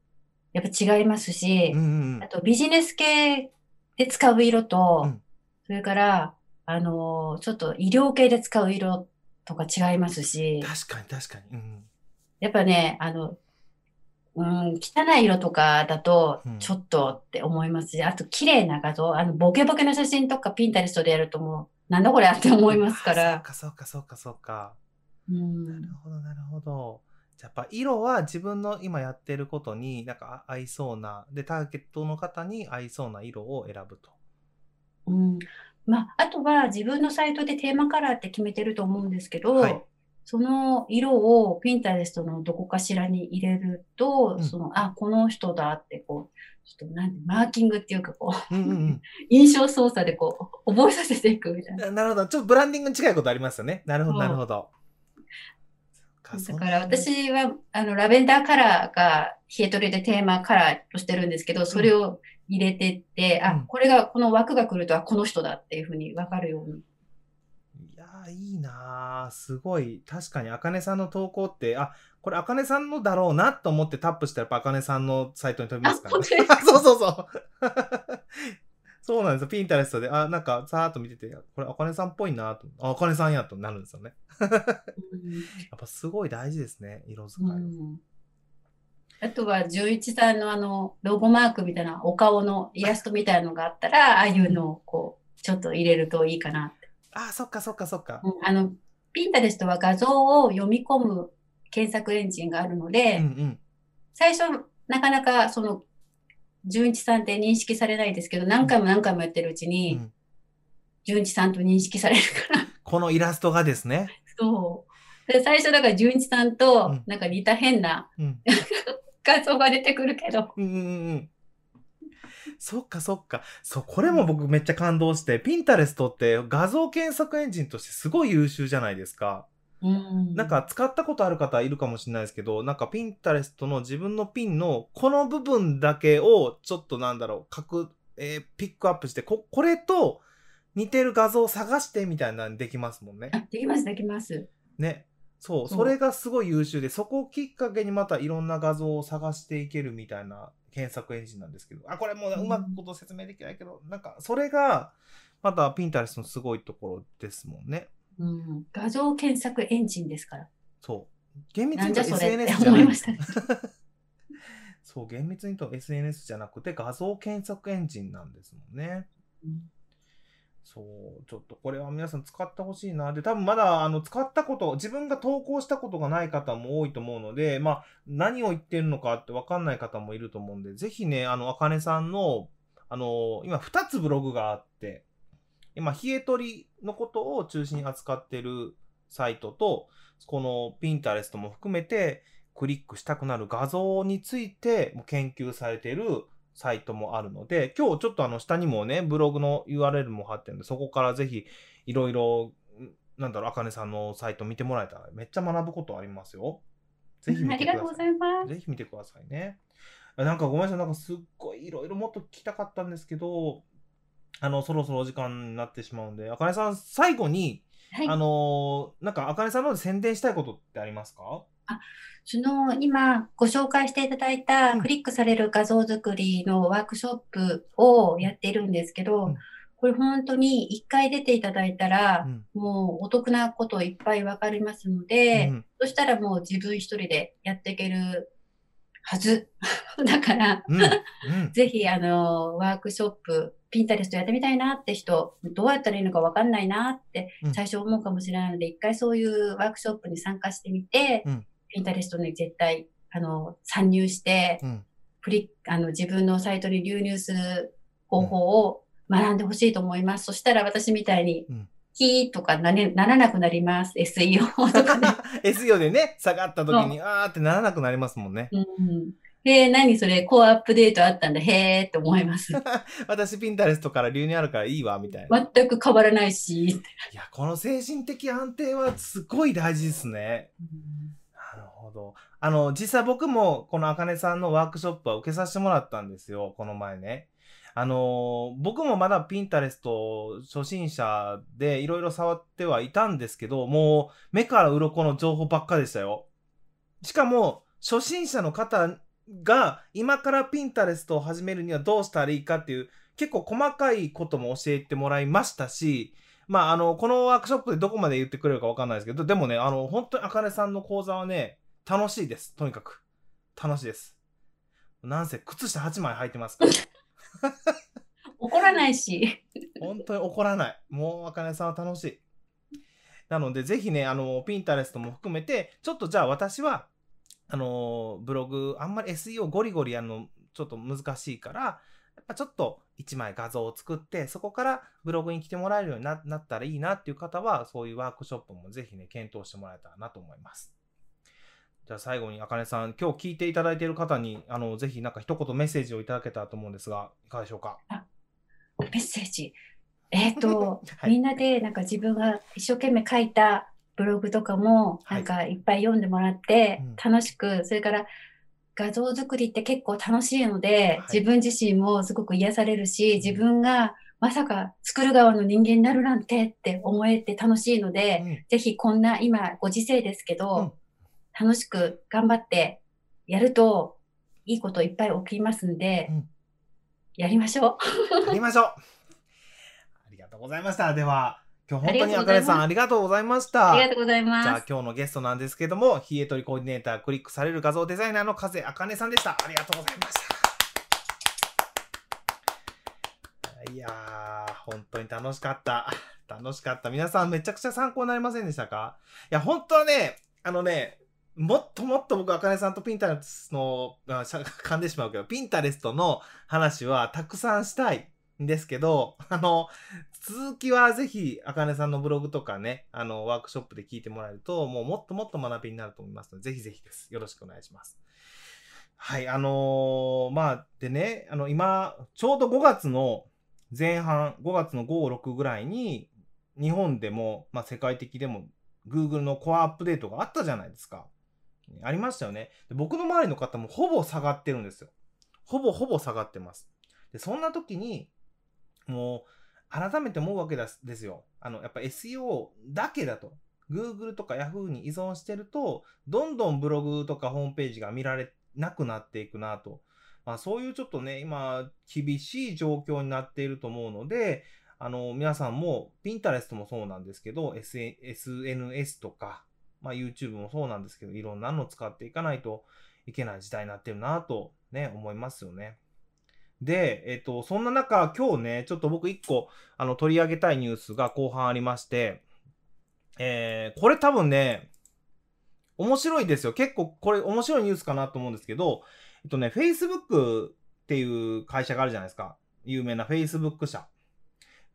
やっぱ違いますし、うんうんうん、あとビジネス系で使う色と、うん、それから、あの、ちょっと医療系で使う色とか違いますし。確かに確かに。うん、やっぱね、あの、うん、汚い色とかだと、ちょっとって思いますし、うん、あと綺麗な画像、あの、ボケボケの写真とかピンタリストでやるともう、なんだこれって思いますから。そうか、そうか、そうか、そうか。うん、なるほど、なるほど。じゃやっぱ色は自分の今やってることになんか合いそうな、で、ターゲットの方に合いそうな色を選ぶと。うん。まあ、あとは自分のサイトでテーマカラーって決めてると思うんですけど、はい、その色をピンタレストのどこかしらに入れると、うん、その、あ、この人だってこう、ちょっとなんて、マーキングっていうかこう、うんうんうん、印象操作でこう、覚えさせていくみたいな。なるほど。ちょっとブランディングに近いことありますよね。なるほど、なるほど。だから私は、あの、ラベンダーカラーがヒエトレでテーマカラーとしてるんですけど、それを入れてって、うん、あ、これが、この枠が来るとはこの人だっていうふうに分かるように。いやいいなすごい。確かに、あかねさんの投稿って、あ、これあかねさんのだろうなと思ってタップしたら、やっぱあかねさんのサイトに飛びますからね。そうそうそう。そうなんですよ。ピンタレストで、あ、なんか、さーっと見てて、これ、あかねさんっぽいなと、あ、あかねさんやとなるんですよね。やっぱすごい大事ですね、色使い。うんあとは、純一さんのあの、ロゴマークみたいなお顔のイラストみたいなのがあったら、ああいうのをこう、ちょっと入れるといいかなって。ああ、そっかそっかそっか。うん、あの、ピンタレストは画像を読み込む検索エンジンがあるので、うんうん、最初、なかなかその、純一さんって認識されないですけど、何回も何回もやってるうちに、純、うん、一さんと認識されるから。このイラストがですね。そう。で最初だから純一さんとなんか似た変な、うん、画像が出てくるけど。うんうんうん。そっかそっか。そう、これも僕めっちゃ感動して、ピンタレストって画像検索エンジンとしてすごい優秀じゃないですか。うん、なんか使ったことある方いるかもしれないですけど、なんかピンタレストの自分のピンのこの部分だけをちょっとなんだろう、く、えー、ピックアップして、こ、これと似てる画像を探してみたいなのできますもんね。できます、できます。ね。そう、それがすごい優秀で、そこをきっかけにまたいろんな画像を探していけるみたいな検索エンジンなんですけど、あ、これもううまくこと説明できないけど、うん、なんかそれがまたピンタレスのすごいところですもんね。うん、画像検索エンジンですから。そう。厳密に言うと SNS じゃない。そう、厳密に言うと SNS じゃなくて画像検索エンジンなんですもんね。うんそう、ちょっとこれは皆さん使ってほしいな。で、多分まだあの使ったこと、自分が投稿したことがない方も多いと思うので、まあ、何を言ってるのかってわかんない方もいると思うんで、ぜひね、あの、あかねさんの、あの、今2つブログがあって、今、冷え取りのことを中心に扱ってるサイトと、このピンタレストも含めて、クリックしたくなる画像について研究されてるサイトもあるので、今日ちょっとあの下にもね、ブログの URL も貼ってるんで、そこからぜひいろいろ、なんだろう、あかねさんのサイト見てもらえたらめっちゃ学ぶことありますよ。ぜひ見てください。ありがとうございます。ぜひ見てくださいね。なんかごめんなさい、なんかすっごいいろいろもっと聞きたかったんですけど、あの、そろそろお時間になってしまうんで、あかねさん、最後に、はい、あのなんか、あかねさんので宣伝したいことってありますか？あその今ご紹介していただいたクリックされる画像作りのワークショップをやっているんですけど、うん、これ本当に一回出ていただいたら、うん、もうお得なこといっぱいわかりますので、うん、そしたらもう自分一人でやっていけるはず。だから、ぜひあの、ワークショップ、ピンタレストやってみたいなって人、どうやったらいいのかわかんないなって最初思うかもしれないので、一回そういうワークショップに参加してみて、ピンタレストに絶対、あの、参入して、うん、プリあの自分のサイトに流入する方法を学んでほしいと思います。そしたら私みたいに、キーとかな,、ね、ならなくなります。SEO とかね。SEO でね、下がった時に、あーってならなくなりますもんね。うん、へえ、何それ、コアアップデートあったんだ、へーって思います。私、ピンタレストから流入あるからいいわ、みたいな。全く変わらないし。いや、この精神的安定はすごい大事ですね。うんほど。あの、実際僕もこのあかねさんのワークショップは受けさせてもらったんですよ、この前ね。あの僕もまだピンタレスト初心者でいろいろ触ってはいたんですけど、もう目から鱗の情報ばっかでしたよ。しかも、初心者の方が今からピンタレストを始めるにはどうしたらいいかっていう結構細かいことも教えてもらいましたし、まあ、あの、このワークショップでどこまで言ってくれるかわかんないですけど、でもね、あの、本当にあかねさんの講座はね、楽しいです。とにかく。楽しいです。なんせ、靴下8枚履いてますから。怒らないし。本当に怒らない。もう、あかねさんは楽しい。なので、ぜひね、あの、ピンタレストも含めて、ちょっとじゃあ私は、あの、ブログ、あんまり SEO ゴリゴリやるの、ちょっと難しいから、やっぱちょっと1枚画像を作って、そこからブログに来てもらえるようになったらいいなっていう方は、そういうワークショップもぜひね、検討してもらえたらなと思います。じゃあ最後に、あかねさん、今日聞いていただいている方に、あの、ぜひなんか一言メッセージをいただけたらと思うんですが、いかがでしょうか？メッセージ？えっ、ー、と、はい、みんなでなんか自分が一生懸命書いたブログとかも、なんかいっぱい読んでもらって、楽しく、それから画像作りって結構楽しいので、はい、自分自身もすごく癒されるし、自分がまさか作る側の人間になるなんてって思えて楽しいので、うん、ぜひこんな今ご時世ですけど、うん楽しく頑張ってやると、いいこといっぱい起きますんで、うん、やりましょう。やりましょう。ありがとうございました。では、今日本当にあかねさんありがとうございました。ありがとうございます。じゃあ今日のゲストなんですけども、冷え取りコーディネーター、クリックされる画像デザイナーの風あかねさんでした。ありがとうございました。いやー、本当に楽しかった。楽しかった。皆さんめちゃくちゃ参考になりませんでしたか？いや、本当はね、あのね、もっともっと僕、あかねさんとピンタレスの、あ噛んでしまうけど、ピンタレストの話はたくさんしたいんですけど、あの、続きはぜひ、あかねさんのブログとかね、あの、ワークショップで聞いてもらえると、もうもっともっと学びになると思いますので、ぜひぜひです。よろしくお願いします。はい、あのー、まあ、でね、あの、今、ちょうど5月の前半、5月の5、6ぐらいに、日本でも、まあ、世界的でも、Google のコアアップデートがあったじゃないですか。ありましたよね。で僕の周りの方もほぼ下がってるんですよ。ほぼほぼ下がってます。で、そんな時に、もう、改めて思うわけですよ。あの、やっぱ SEO だけだと。Google とか Yahoo に依存してると、どんどんブログとかホームページが見られなくなっていくなと。まあそういうちょっとね、今、厳しい状況になっていると思うので、あの、皆さんも、Pinterest もそうなんですけど、SNS とか、まあ、YouTube もそうなんですけど、いろんなのを使っていかないといけない時代になってるなとね、思いますよね。で、えっ、と、そんな中、今日ね、ちょっと僕一個、あの、取り上げたいニュースが後半ありまして、えー、これ多分ね、面白いですよ。結構これ面白いニュースかなと思うんですけど、えっとね、Facebook っていう会社があるじゃないですか。有名な Facebook 社。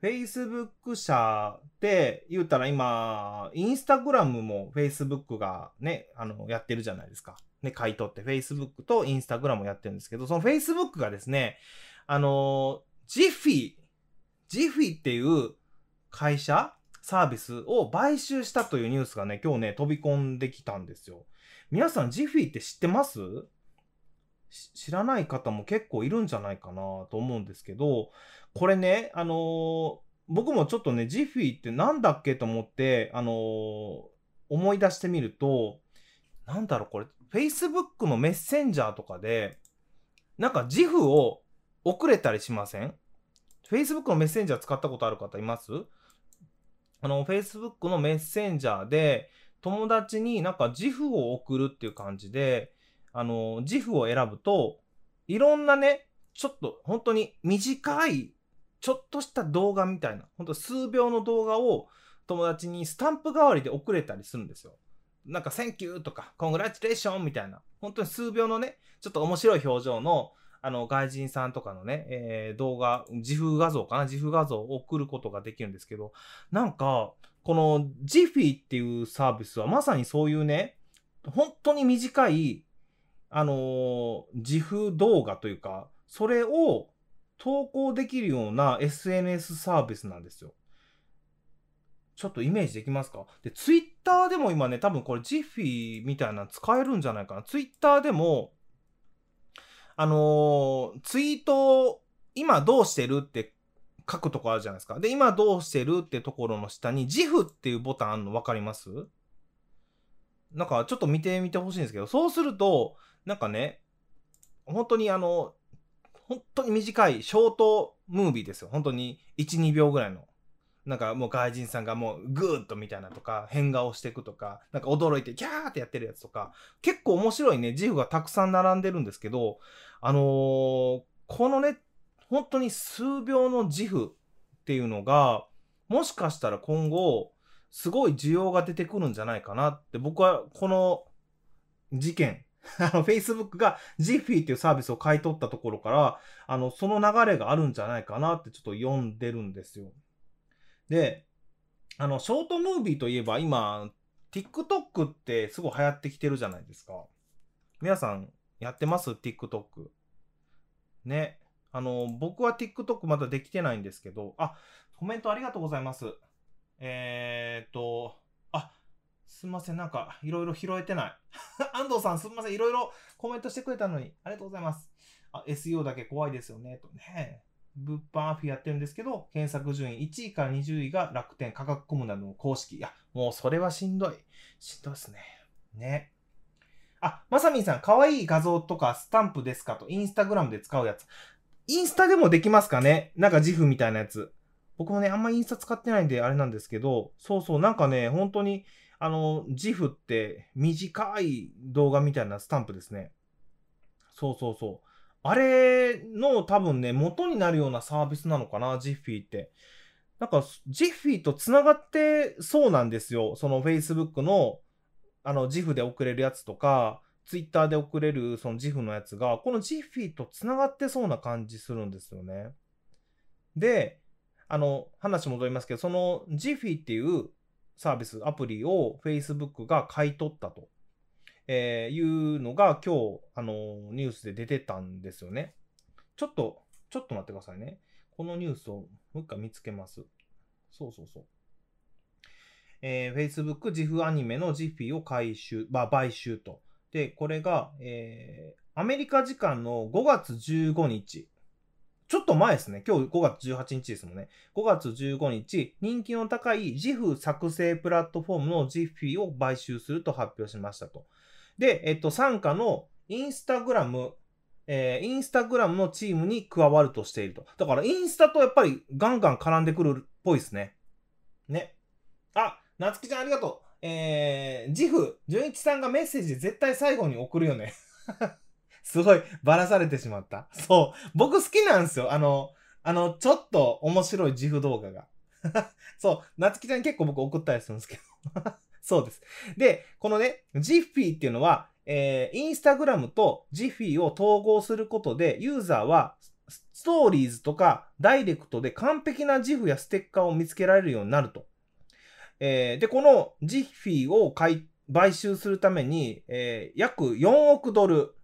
Facebook 社って言うたら今、インスタグラムも Facebook がね、あの、やってるじゃないですか。ね、買い取って Facebook とインスタグラムをやってるんですけど、その Facebook がですね、あの、ジフィ、ジフィっていう会社サービスを買収したというニュースがね、今日ね、飛び込んできたんですよ。皆さん、ジフィって知ってます？知らない方も結構いるんじゃないかなと思うんですけど、これね、あのー、僕もちょっとね、ジフィーってなんだっけと思って、あのー、思い出してみると、なんだろう、これ、Facebook のメッセンジャーとかで、なんか自負を送れたりしません ?Facebook のメッセンジャー使ったことある方います？あの、Facebook のメッセンジャーで、友達になんか GIFを送るっていう感じで、あの、 GIFを選ぶと、いろんなね、ちょっと本当に短い、ちょっとした動画みたいな、本当数秒の動画を友達にスタンプ代わりで送れたりするんですよ。なんか、 Thank you とか、 Congratulations みたいな、本当に数秒のね、ちょっと面白い表情の、あの、外人さんとかのね、えー、動画、 GIF画像かな GIF画像を送ることができるんですけど、なんか、このジフィっていうサービスはまさにそういうね、本当に短い、あのー、自負動画というか、それを投稿できるような SNS サービスなんですよ。ちょっとイメージできますか？で、ツイッターでも今ね、多分これジフィみたいなの使えるんじゃないかな。ツイッターでも、あのー、ツイート、今どうしてるって書くとこあるじゃないですか。で、今どうしてるってところの下に、ジフっていうボタンあるの分かります？なんかちょっと見てみてほしいんですけど、そうすると、なんかね、本当にあの、本当に短いショートムービーですよ。本当に1、2秒ぐらいの。なんかもう外人さんがもうグーッとみたいなとか、変顔していくとか、なんか驚いてキャーってやってるやつとか、結構面白いね、自負がたくさん並んでるんですけど、あのー、このね、本当に数秒の自負っていうのが、もしかしたら今後、すごい需要が出てくるんじゃないかなって、僕はこの事件、あの、Facebook が Jiffy っていうサービスを買い取ったところから、あの、その流れがあるんじゃないかなってちょっと読んでるんですよ。で、あの、ショートムービーといえば今、TikTok ってすごい流行ってきてるじゃないですか。皆さんやってます ?TikTok。ね。あの、僕は TikTok まだできてないんですけど、あ、コメントありがとうございます。えー、っと、すんません、なんか、いろいろ拾えてない。安藤さん、すんません、いろいろコメントしてくれたのに、ありがとうございます。あ、SEO だけ怖いですよね、とね。物販アフィやってるんですけど、検索順位1位から20位が楽天価格コムなどの公式。いや、もうそれはしんどい。しんどいですね。ね。あ、まさみんさん、かわいい画像とかスタンプですかと、インスタグラムで使うやつ。インスタでもできますかね？なんか自負みたいなやつ。僕もね、あんまインスタ使ってないんであれなんですけど、そうそう、なんかね、本当に、あの、自負って短い動画みたいなスタンプですね。そうそうそう。あれの多分ね、元になるようなサービスなのかな、ジッフィーって。なんか、ジッフィーと繋がってそうなんですよ。その Facebook の、あの、ジフで送れるやつとか、Twitter で送れるそのジフのやつが、このジッフィーと繋がってそうな感じするんですよね。で、あの、話戻りますけど、そのジフィーっていうサービス、アプリを Facebook が買い取ったと。えー、いうのが今日、あのー、ニュースで出てたんですよね。ちょっと、ちょっと待ってくださいね。このニュースをもう一回見つけます。そうそうそう。えー、Facebook 自負アニメのジフィを回収、まあ、買収と。で、これが、えー、アメリカ時間の5月15日。ちょっと前ですね。今日5月18日ですもんね。5月15日、人気の高い自負作成プラットフォームのジフィを買収すると発表しましたと。で、えっと、参加のインスタグラム、えー、インスタグラムのチームに加わるとしていると。だから、インスタとやっぱりガンガン絡んでくるっぽいですね。ね。あ、なつきちゃんありがとう。えー、ジフ、純一さんがメッセージ絶対最後に送るよね。すごい、ばらされてしまった。そう。僕好きなんですよ。あの、あの、ちょっと面白いジフ動画が。そう。なつきちゃんに結構僕送ったりするんですけど。そうです。で、このね、ジッフィーっていうのは、えー、インスタグラムとジッフィーを統合することで、ユーザーはストーリーズとかダイレクトで完璧なジフやステッカーを見つけられるようになると。えー、で、このジッフィーを買買収するために、えー、約4億ドル、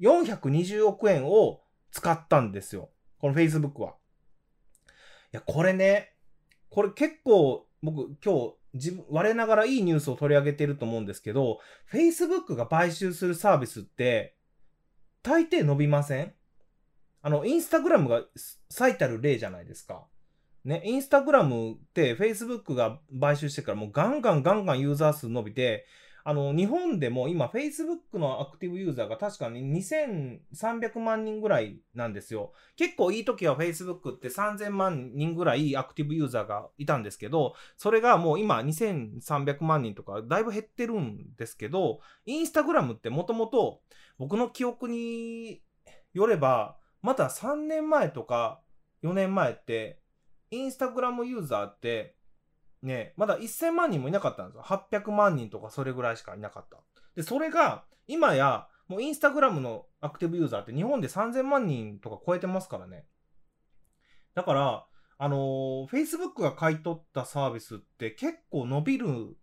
420億円を使ったんですよ。この Facebook は。いや、これね、これ結構僕今日自分、我ながらいいニュースを取り上げてると思うんですけど、Facebook が買収するサービスって、大抵伸びません？あの、インスタグラムが最たる例じゃないですか。ね、インスタグラムって Facebook が買収してからもうガンガンガンガンユーザー数伸びて、あの、日本でも今 Facebook のアクティブユーザーが確かに2300万人ぐらいなんですよ。結構いい時は Facebook って3000万人ぐらいアクティブユーザーがいたんですけど、それがもう今2300万人とかだいぶ減ってるんですけど、インスタグラムってもともと僕の記憶によれば、まだ3年前とか4年前って、インスタグラムユーザーってね、まだ1000万人もいなかったんですよ。800万人とかそれぐらいしかいなかった。で、それが、今や、もうインスタグラムのアクティブユーザーって日本で3000万人とか超えてますからね。だから、あのー、Facebook が買い取ったサービスって結構伸びる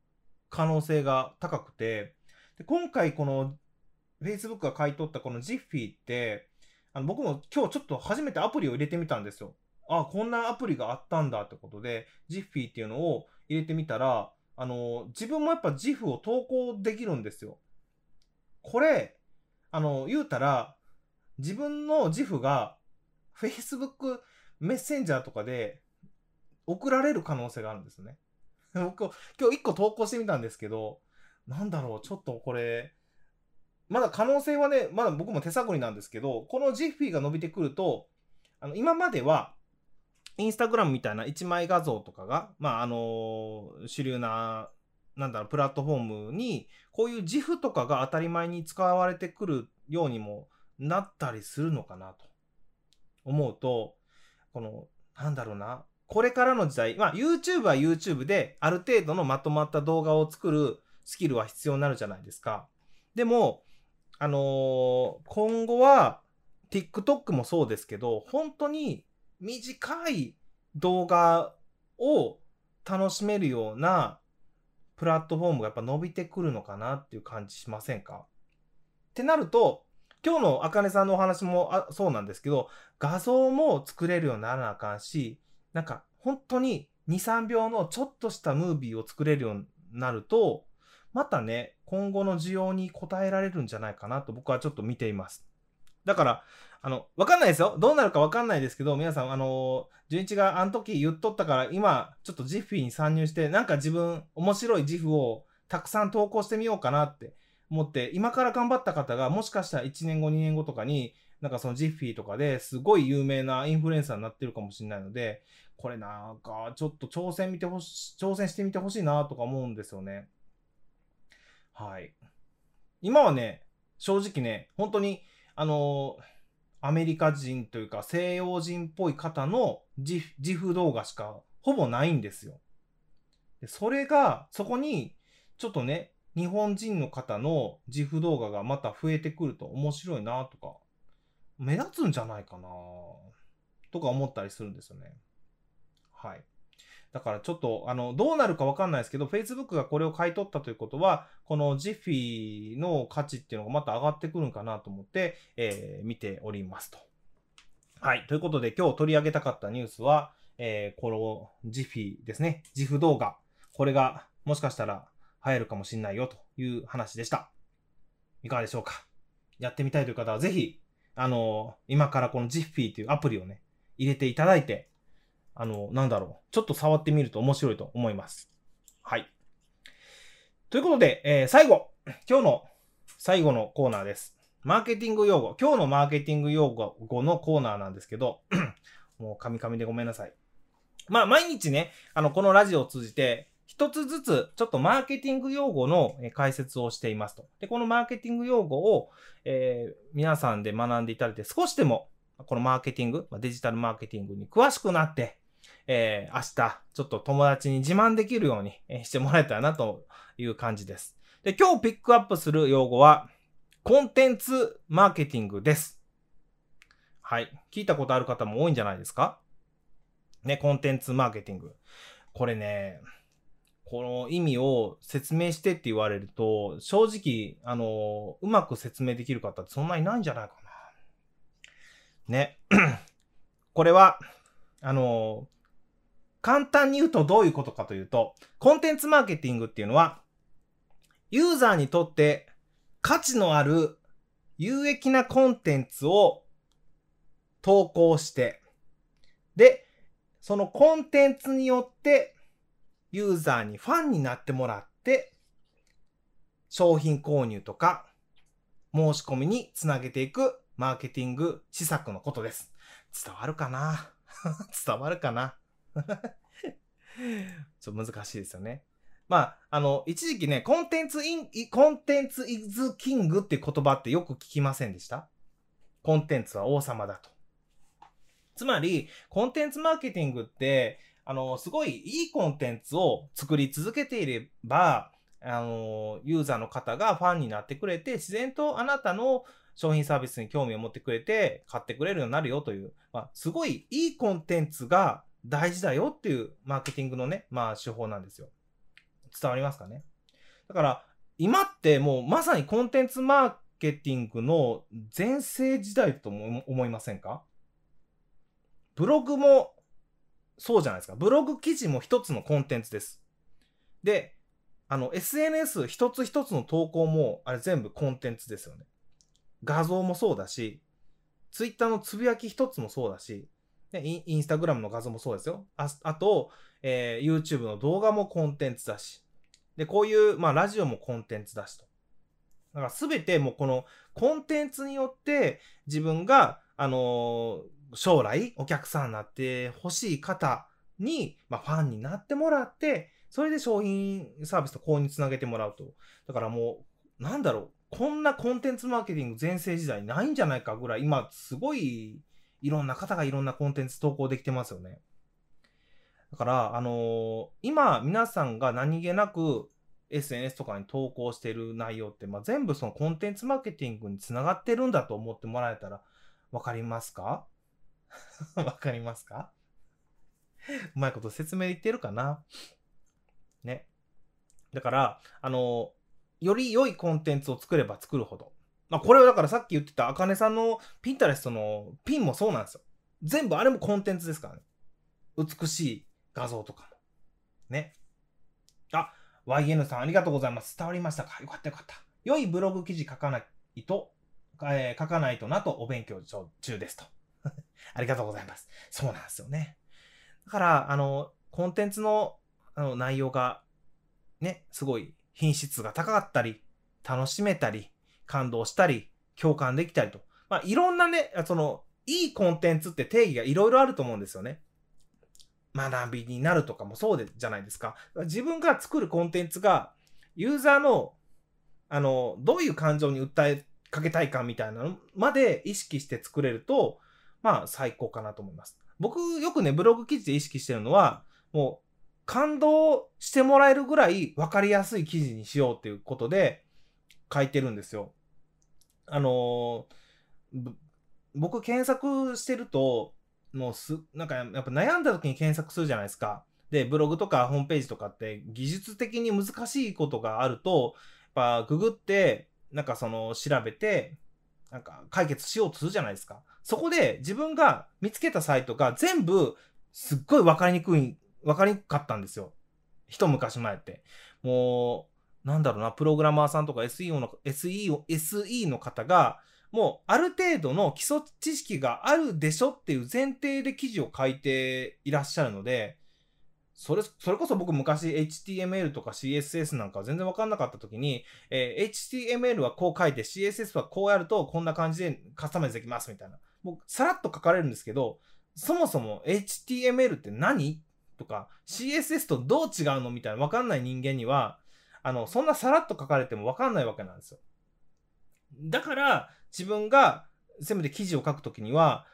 可能性が高くて、で今回この Facebook が買い取ったこの Jiffy って、あの僕も今日ちょっと初めてアプリを入れてみたんですよ。あ、こんなアプリがあったんだってことで、ジッフィーっていうのを入れてみたら、あの、自分もやっぱ GIF を投稿できるんですよ。これ、あの、言うたら、自分の GIF が Facebook メッセンジャーとかで送られる可能性があるんですね。僕、今日1個投稿してみたんですけど、なんだろう、ちょっとこれ、まだ可能性はね、まだ僕も手探りなんですけど、この GIF が伸びてくると、あの、今までは、インスタグラムみたいな一枚画像とかが、まあ、あの、主流な、なんだろう、プラットフォームに、こういう GIF とかが当たり前に使われてくるようにもなったりするのかなと思うと、この、なんだろうな、これからの時代、まあ、YouTube は YouTube である程度のまとまった動画を作るスキルは必要になるじゃないですか。でも、あのー、今後は TikTok もそうですけど、本当に短い動画を楽しめるようなプラットフォームがやっぱ伸びてくるのかなっていう感じしませんか？ってなると、今日のあかねさんのお話もあそうなんですけど、画像も作れるようにならなあかんし、なんか本当に2、3秒のちょっとしたムービーを作れるようになると、またね、今後の需要に応えられるんじゃないかなと僕はちょっと見ています。だから、あの、わかんないですよ。どうなるかわかんないですけど、皆さん、あの、純一があの時言っとったから、今、ちょっとジッフィーに参入して、なんか自分、面白いジフをたくさん投稿してみようかなって思って、今から頑張った方が、もしかしたら1年後、2年後とかに、なんかそのジッフィーとかですごい有名なインフルエンサーになってるかもしれないので、これなんか、ちょっと挑戦見てほし、挑戦してみてほしいなとか思うんですよね。はい。今はね、正直ね、本当に、あのーアメリカ人というか西洋人っぽい方の自負動画しかほぼないんですよ。でそれが、そこにちょっとね、日本人の方の自負動画がまた増えてくると面白いなとか、目立つんじゃないかなとか思ったりするんですよね。はい。だからちょっと、あの、どうなるかわかんないですけど、Facebook がこれを買い取ったということは、この Jiffy の価値っていうのがまた上がってくるんかなと思って、えー、見ておりますと。はい。ということで、今日取り上げたかったニュースは、えー、この Jiffy ですね。j i f 動画。これが、もしかしたら流行るかもしんないよという話でした。いかがでしょうか？やってみたいという方は、ぜひ、あのー、今からこの Jiffy というアプリをね、入れていただいて、あの、なんだろう。ちょっと触ってみると面白いと思います。はい。ということで、えー、最後。今日の最後のコーナーです。マーケティング用語。今日のマーケティング用語のコーナーなんですけど、もうカミカミでごめんなさい。まあ、毎日ね、あの、このラジオを通じて、一つずつ、ちょっとマーケティング用語の解説をしていますと。で、このマーケティング用語を、えー、皆さんで学んでいただいて、少しでも、このマーケティング、デジタルマーケティングに詳しくなって、えー、明日、ちょっと友達に自慢できるように、してもらえたらなという感じです。で、今日ピックアップする用語は、コンテンツマーケティングです。はい。聞いたことある方も多いんじゃないですか？ね、コンテンツマーケティング。これね、この意味を説明してって言われると、正直、あの、うまく説明できる方ってそんなにないんじゃないかな。ね。これは、あの、簡単に言うとどういうことかというと、コンテンツマーケティングっていうのは、ユーザーにとって価値のある有益なコンテンツを投稿して、で、そのコンテンツによってユーザーにファンになってもらって、商品購入とか申し込みにつなげていくマーケティング施策のことです。伝わるかな？伝わるかな？ちょっと難しいですよね。まあ、あの、一時期ね、コンテンツイン、コンテンツイズキングっていう言葉ってよく聞きませんでした？コンテンツは王様だと。つまり、コンテンツマーケティングって、あの、すごいいいコンテンツを作り続けていれば、あの、ユーザーの方がファンになってくれて、自然とあなたの商品サービスに興味を持ってくれて、買ってくれるようになるよという、まあ、すごいいいコンテンツが大事だよっていうマーケティングのね、まあ手法なんですよ。伝わりますかね？だから、今ってもうまさにコンテンツマーケティングの全盛時代とも思いませんか？ブログもそうじゃないですか。ブログ記事も一つのコンテンツです。で、あの、SNS 一つ一つの投稿も、あれ全部コンテンツですよね。画像もそうだし、Twitter のつぶやき一つもそうだし、ね、インスタグラムの画像もそうですよ。ああと、えー、YouTube の動画もコンテンツだし。で、こういう、まあ、ラジオもコンテンツだしと。だからすべてもうこのコンテンツによって自分が、あのー、将来お客さんになってほしい方に、まあ、ファンになってもらって、それで商品サービスと購入につなげてもらうと。だからもう、なんだろう。こんなコンテンツマーケティング全盛時代ないんじゃないかぐらい、今すごいいろんな方がいろんなコンテンツ投稿できてますよね。だから、あのー、今皆さんが何気なく SNS とかに投稿してる内容って、まあ、全部そのコンテンツマーケティングにつながってるんだと思ってもらえたらわかりますか？わかりますか？うまいこと説明言ってるかな？ね。だから、あの、より良いコンテンツを作れば作るほど。まあ、これはだからさっき言ってたあかねさんのピンタレストのピンもそうなんですよ。全部あれもコンテンツですからね。美しい画像とかも。ね。あ、YN さんありがとうございます。伝わりましたか？よかったよかった。良いブログ記事書かないと、えー、書かないとなとお勉強中ですと。ありがとうございます。そうなんですよね。だから、あの、コンテンツのあの内容が、ね、すごい品質が高かったり、楽しめたり、感動したり、共感できたりと。まあ、いろんなね、その、いいコンテンツって定義がいろいろあると思うんですよね。学びになるとかもそうでじゃないですか。自分が作るコンテンツが、ユーザーの、あの、どういう感情に訴えかけたいかみたいなのまで意識して作れると、まあ、最高かなと思います。僕、よくね、ブログ記事で意識してるのは、もう、感動してもらえるぐらい分かりやすい記事にしようっていうことで書いてるんですよ。あのー、僕検索してると、もうす、なんかやっぱ悩んだ時に検索するじゃないですか。で、ブログとかホームページとかって技術的に難しいことがあると、やっぱググって、なんかその調べて、なんか解決しようとするじゃないですか。そこで自分が見つけたサイトが全部すっごいわかりにくい、わかりにくかったんですよ。一昔前って。もう、なんだろうな、プログラマーさんとか SEO の、SE, SE の方が、もうある程度の基礎知識があるでしょっていう前提で記事を書いていらっしゃるので、それ、それこそ僕昔 HTML とか CSS なんか全然わかんなかった時に、えー、HTML はこう書いて CSS はこうやるとこんな感じでカスタマイズできますみたいな。もうさらっと書かれるんですけど、そもそも HTML って何？とか CSS とどう違うの？みたいなわかんない人間には、あの、そんなさらっと書かれてもわかんないわけなんですよ。だから、自分がせめて記事を書くときには、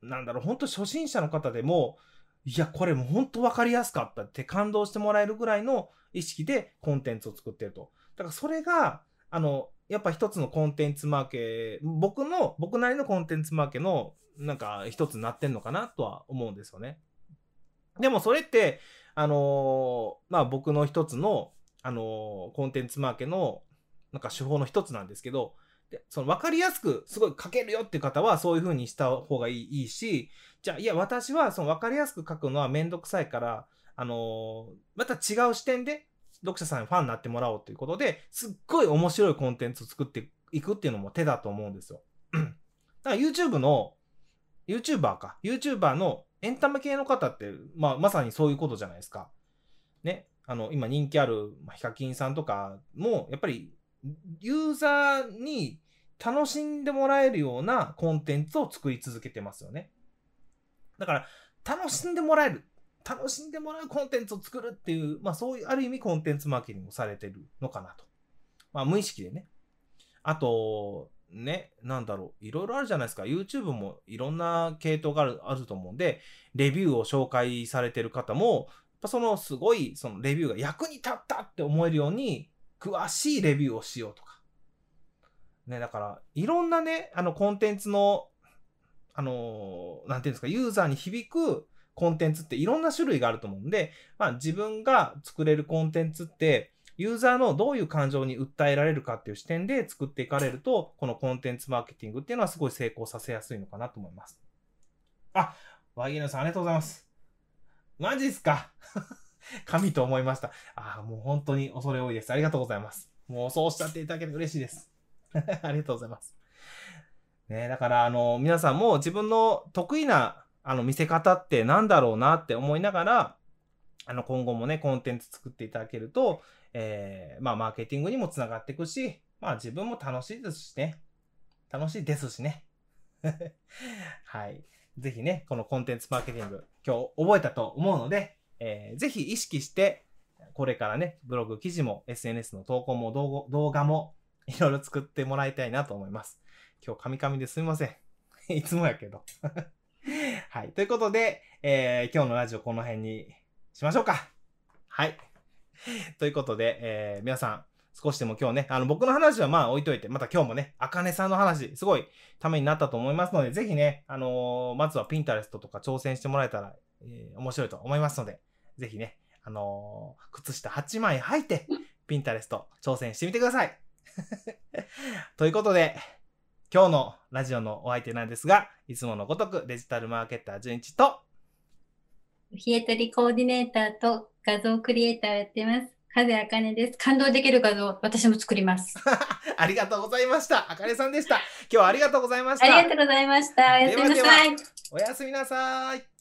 なんだろう、本当初心者の方でも、いや、これも本当分かりやすかったって感動してもらえるぐらいの意識でコンテンツを作ってると。だからそれが、あの、やっぱ一つのコンテンツマーケ、僕の、僕なりのコンテンツマーケの、なんか一つになってんのかなとは思うんですよね。でもそれって、あのー、まあ僕の一つの、あの、コンテンツマーケの、なんか手法の一つなんですけど、でその分かりやすくすごい書けるよっていう方はそういう風にした方がいいいいし、じゃあ、いや、私はその分かりやすく書くのはめんどくさいから、あの、また違う視点で読者さんにファンになってもらおうということで、すっごい面白いコンテンツを作っていくっていうのも手だと思うんですよ。だから YouTube の、YouTuber か。YouTuber のエンタメ系の方って、まあ、まさにそういうことじゃないですか。ね。あの、今人気ある、まあ、ヒカキンさんとかも、やっぱりユーザーに楽しんでもらえるようなコンテンツを作り続けてますよね。だから、楽しんでもらえる。楽しんでもらうコンテンツを作るっていう、まあそういう、ある意味コンテンツマーケティングをされてるのかなと。まあ無意識でね。あと、ね、なんだろう、いろいろあるじゃないですか。YouTube もいろんな系統があるあると思うんで、レビューを紹介されてる方も、そのすごい、そのレビューが役に立ったって思えるように、詳しいレビューをしようとか。ね、だから、いろんなね、あの、コンテンツの、あのなんていうんですか、ユーザーに響くコンテンツっていろんな種類があると思うんで、まあ自分が作れるコンテンツって、ユーザーのどういう感情に訴えられるかっていう視点で作っていかれると、このコンテンツマーケティングっていうのはすごい成功させやすいのかなと思います。あ、ワギナさんありがとうございます。マジっすか？神と思いました。ああ、もう本当に恐れ多いです。ありがとうございます。もうそうおっしゃっていただけて嬉しいです。ありがとうございます。ねだから、あの、皆さんも自分の得意な、あの、見せ方って何だろうなって思いながら、あの、今後もね、コンテンツ作っていただけると、えー、まあ、マーケティングにもつながっていくし、まあ、自分も楽しいですしね。楽しいですしね。はい。ぜひね、このコンテンツマーケティング、今日覚えたと思うので、えー、ぜひ意識して、これからね、ブログ記事も SNS の投稿も動画もいろいろ作ってもらいたいなと思います。今日カミカミですみません。いつもやけど。はい。ということで、えー、今日のラジオこの辺にしましょうか。はい。ということで、えー、皆さん、少しでも今日ね、あの、僕の話はまあ置いといて、また今日もね、あかねさんの話、すごいためになったと思いますので、ぜひね、あのー、まずはピンタレストとか挑戦してもらえたら、えー、面白いと思いますので、ぜひね、あのー、靴下8枚履いて、ピンタレスト挑戦してみてください。ということで、今日のラジオのお相手なんですが、いつものごとくデジタルマーケッター純一と、冷え取りコーディネーターと画像クリエイターをやってます。風あかねです。感動できる画像、私も作ります。ありがとうございました。あかねさんでした。今日はありがとうございました。ありがとうございました。おやすみなさい。おやすみなさい。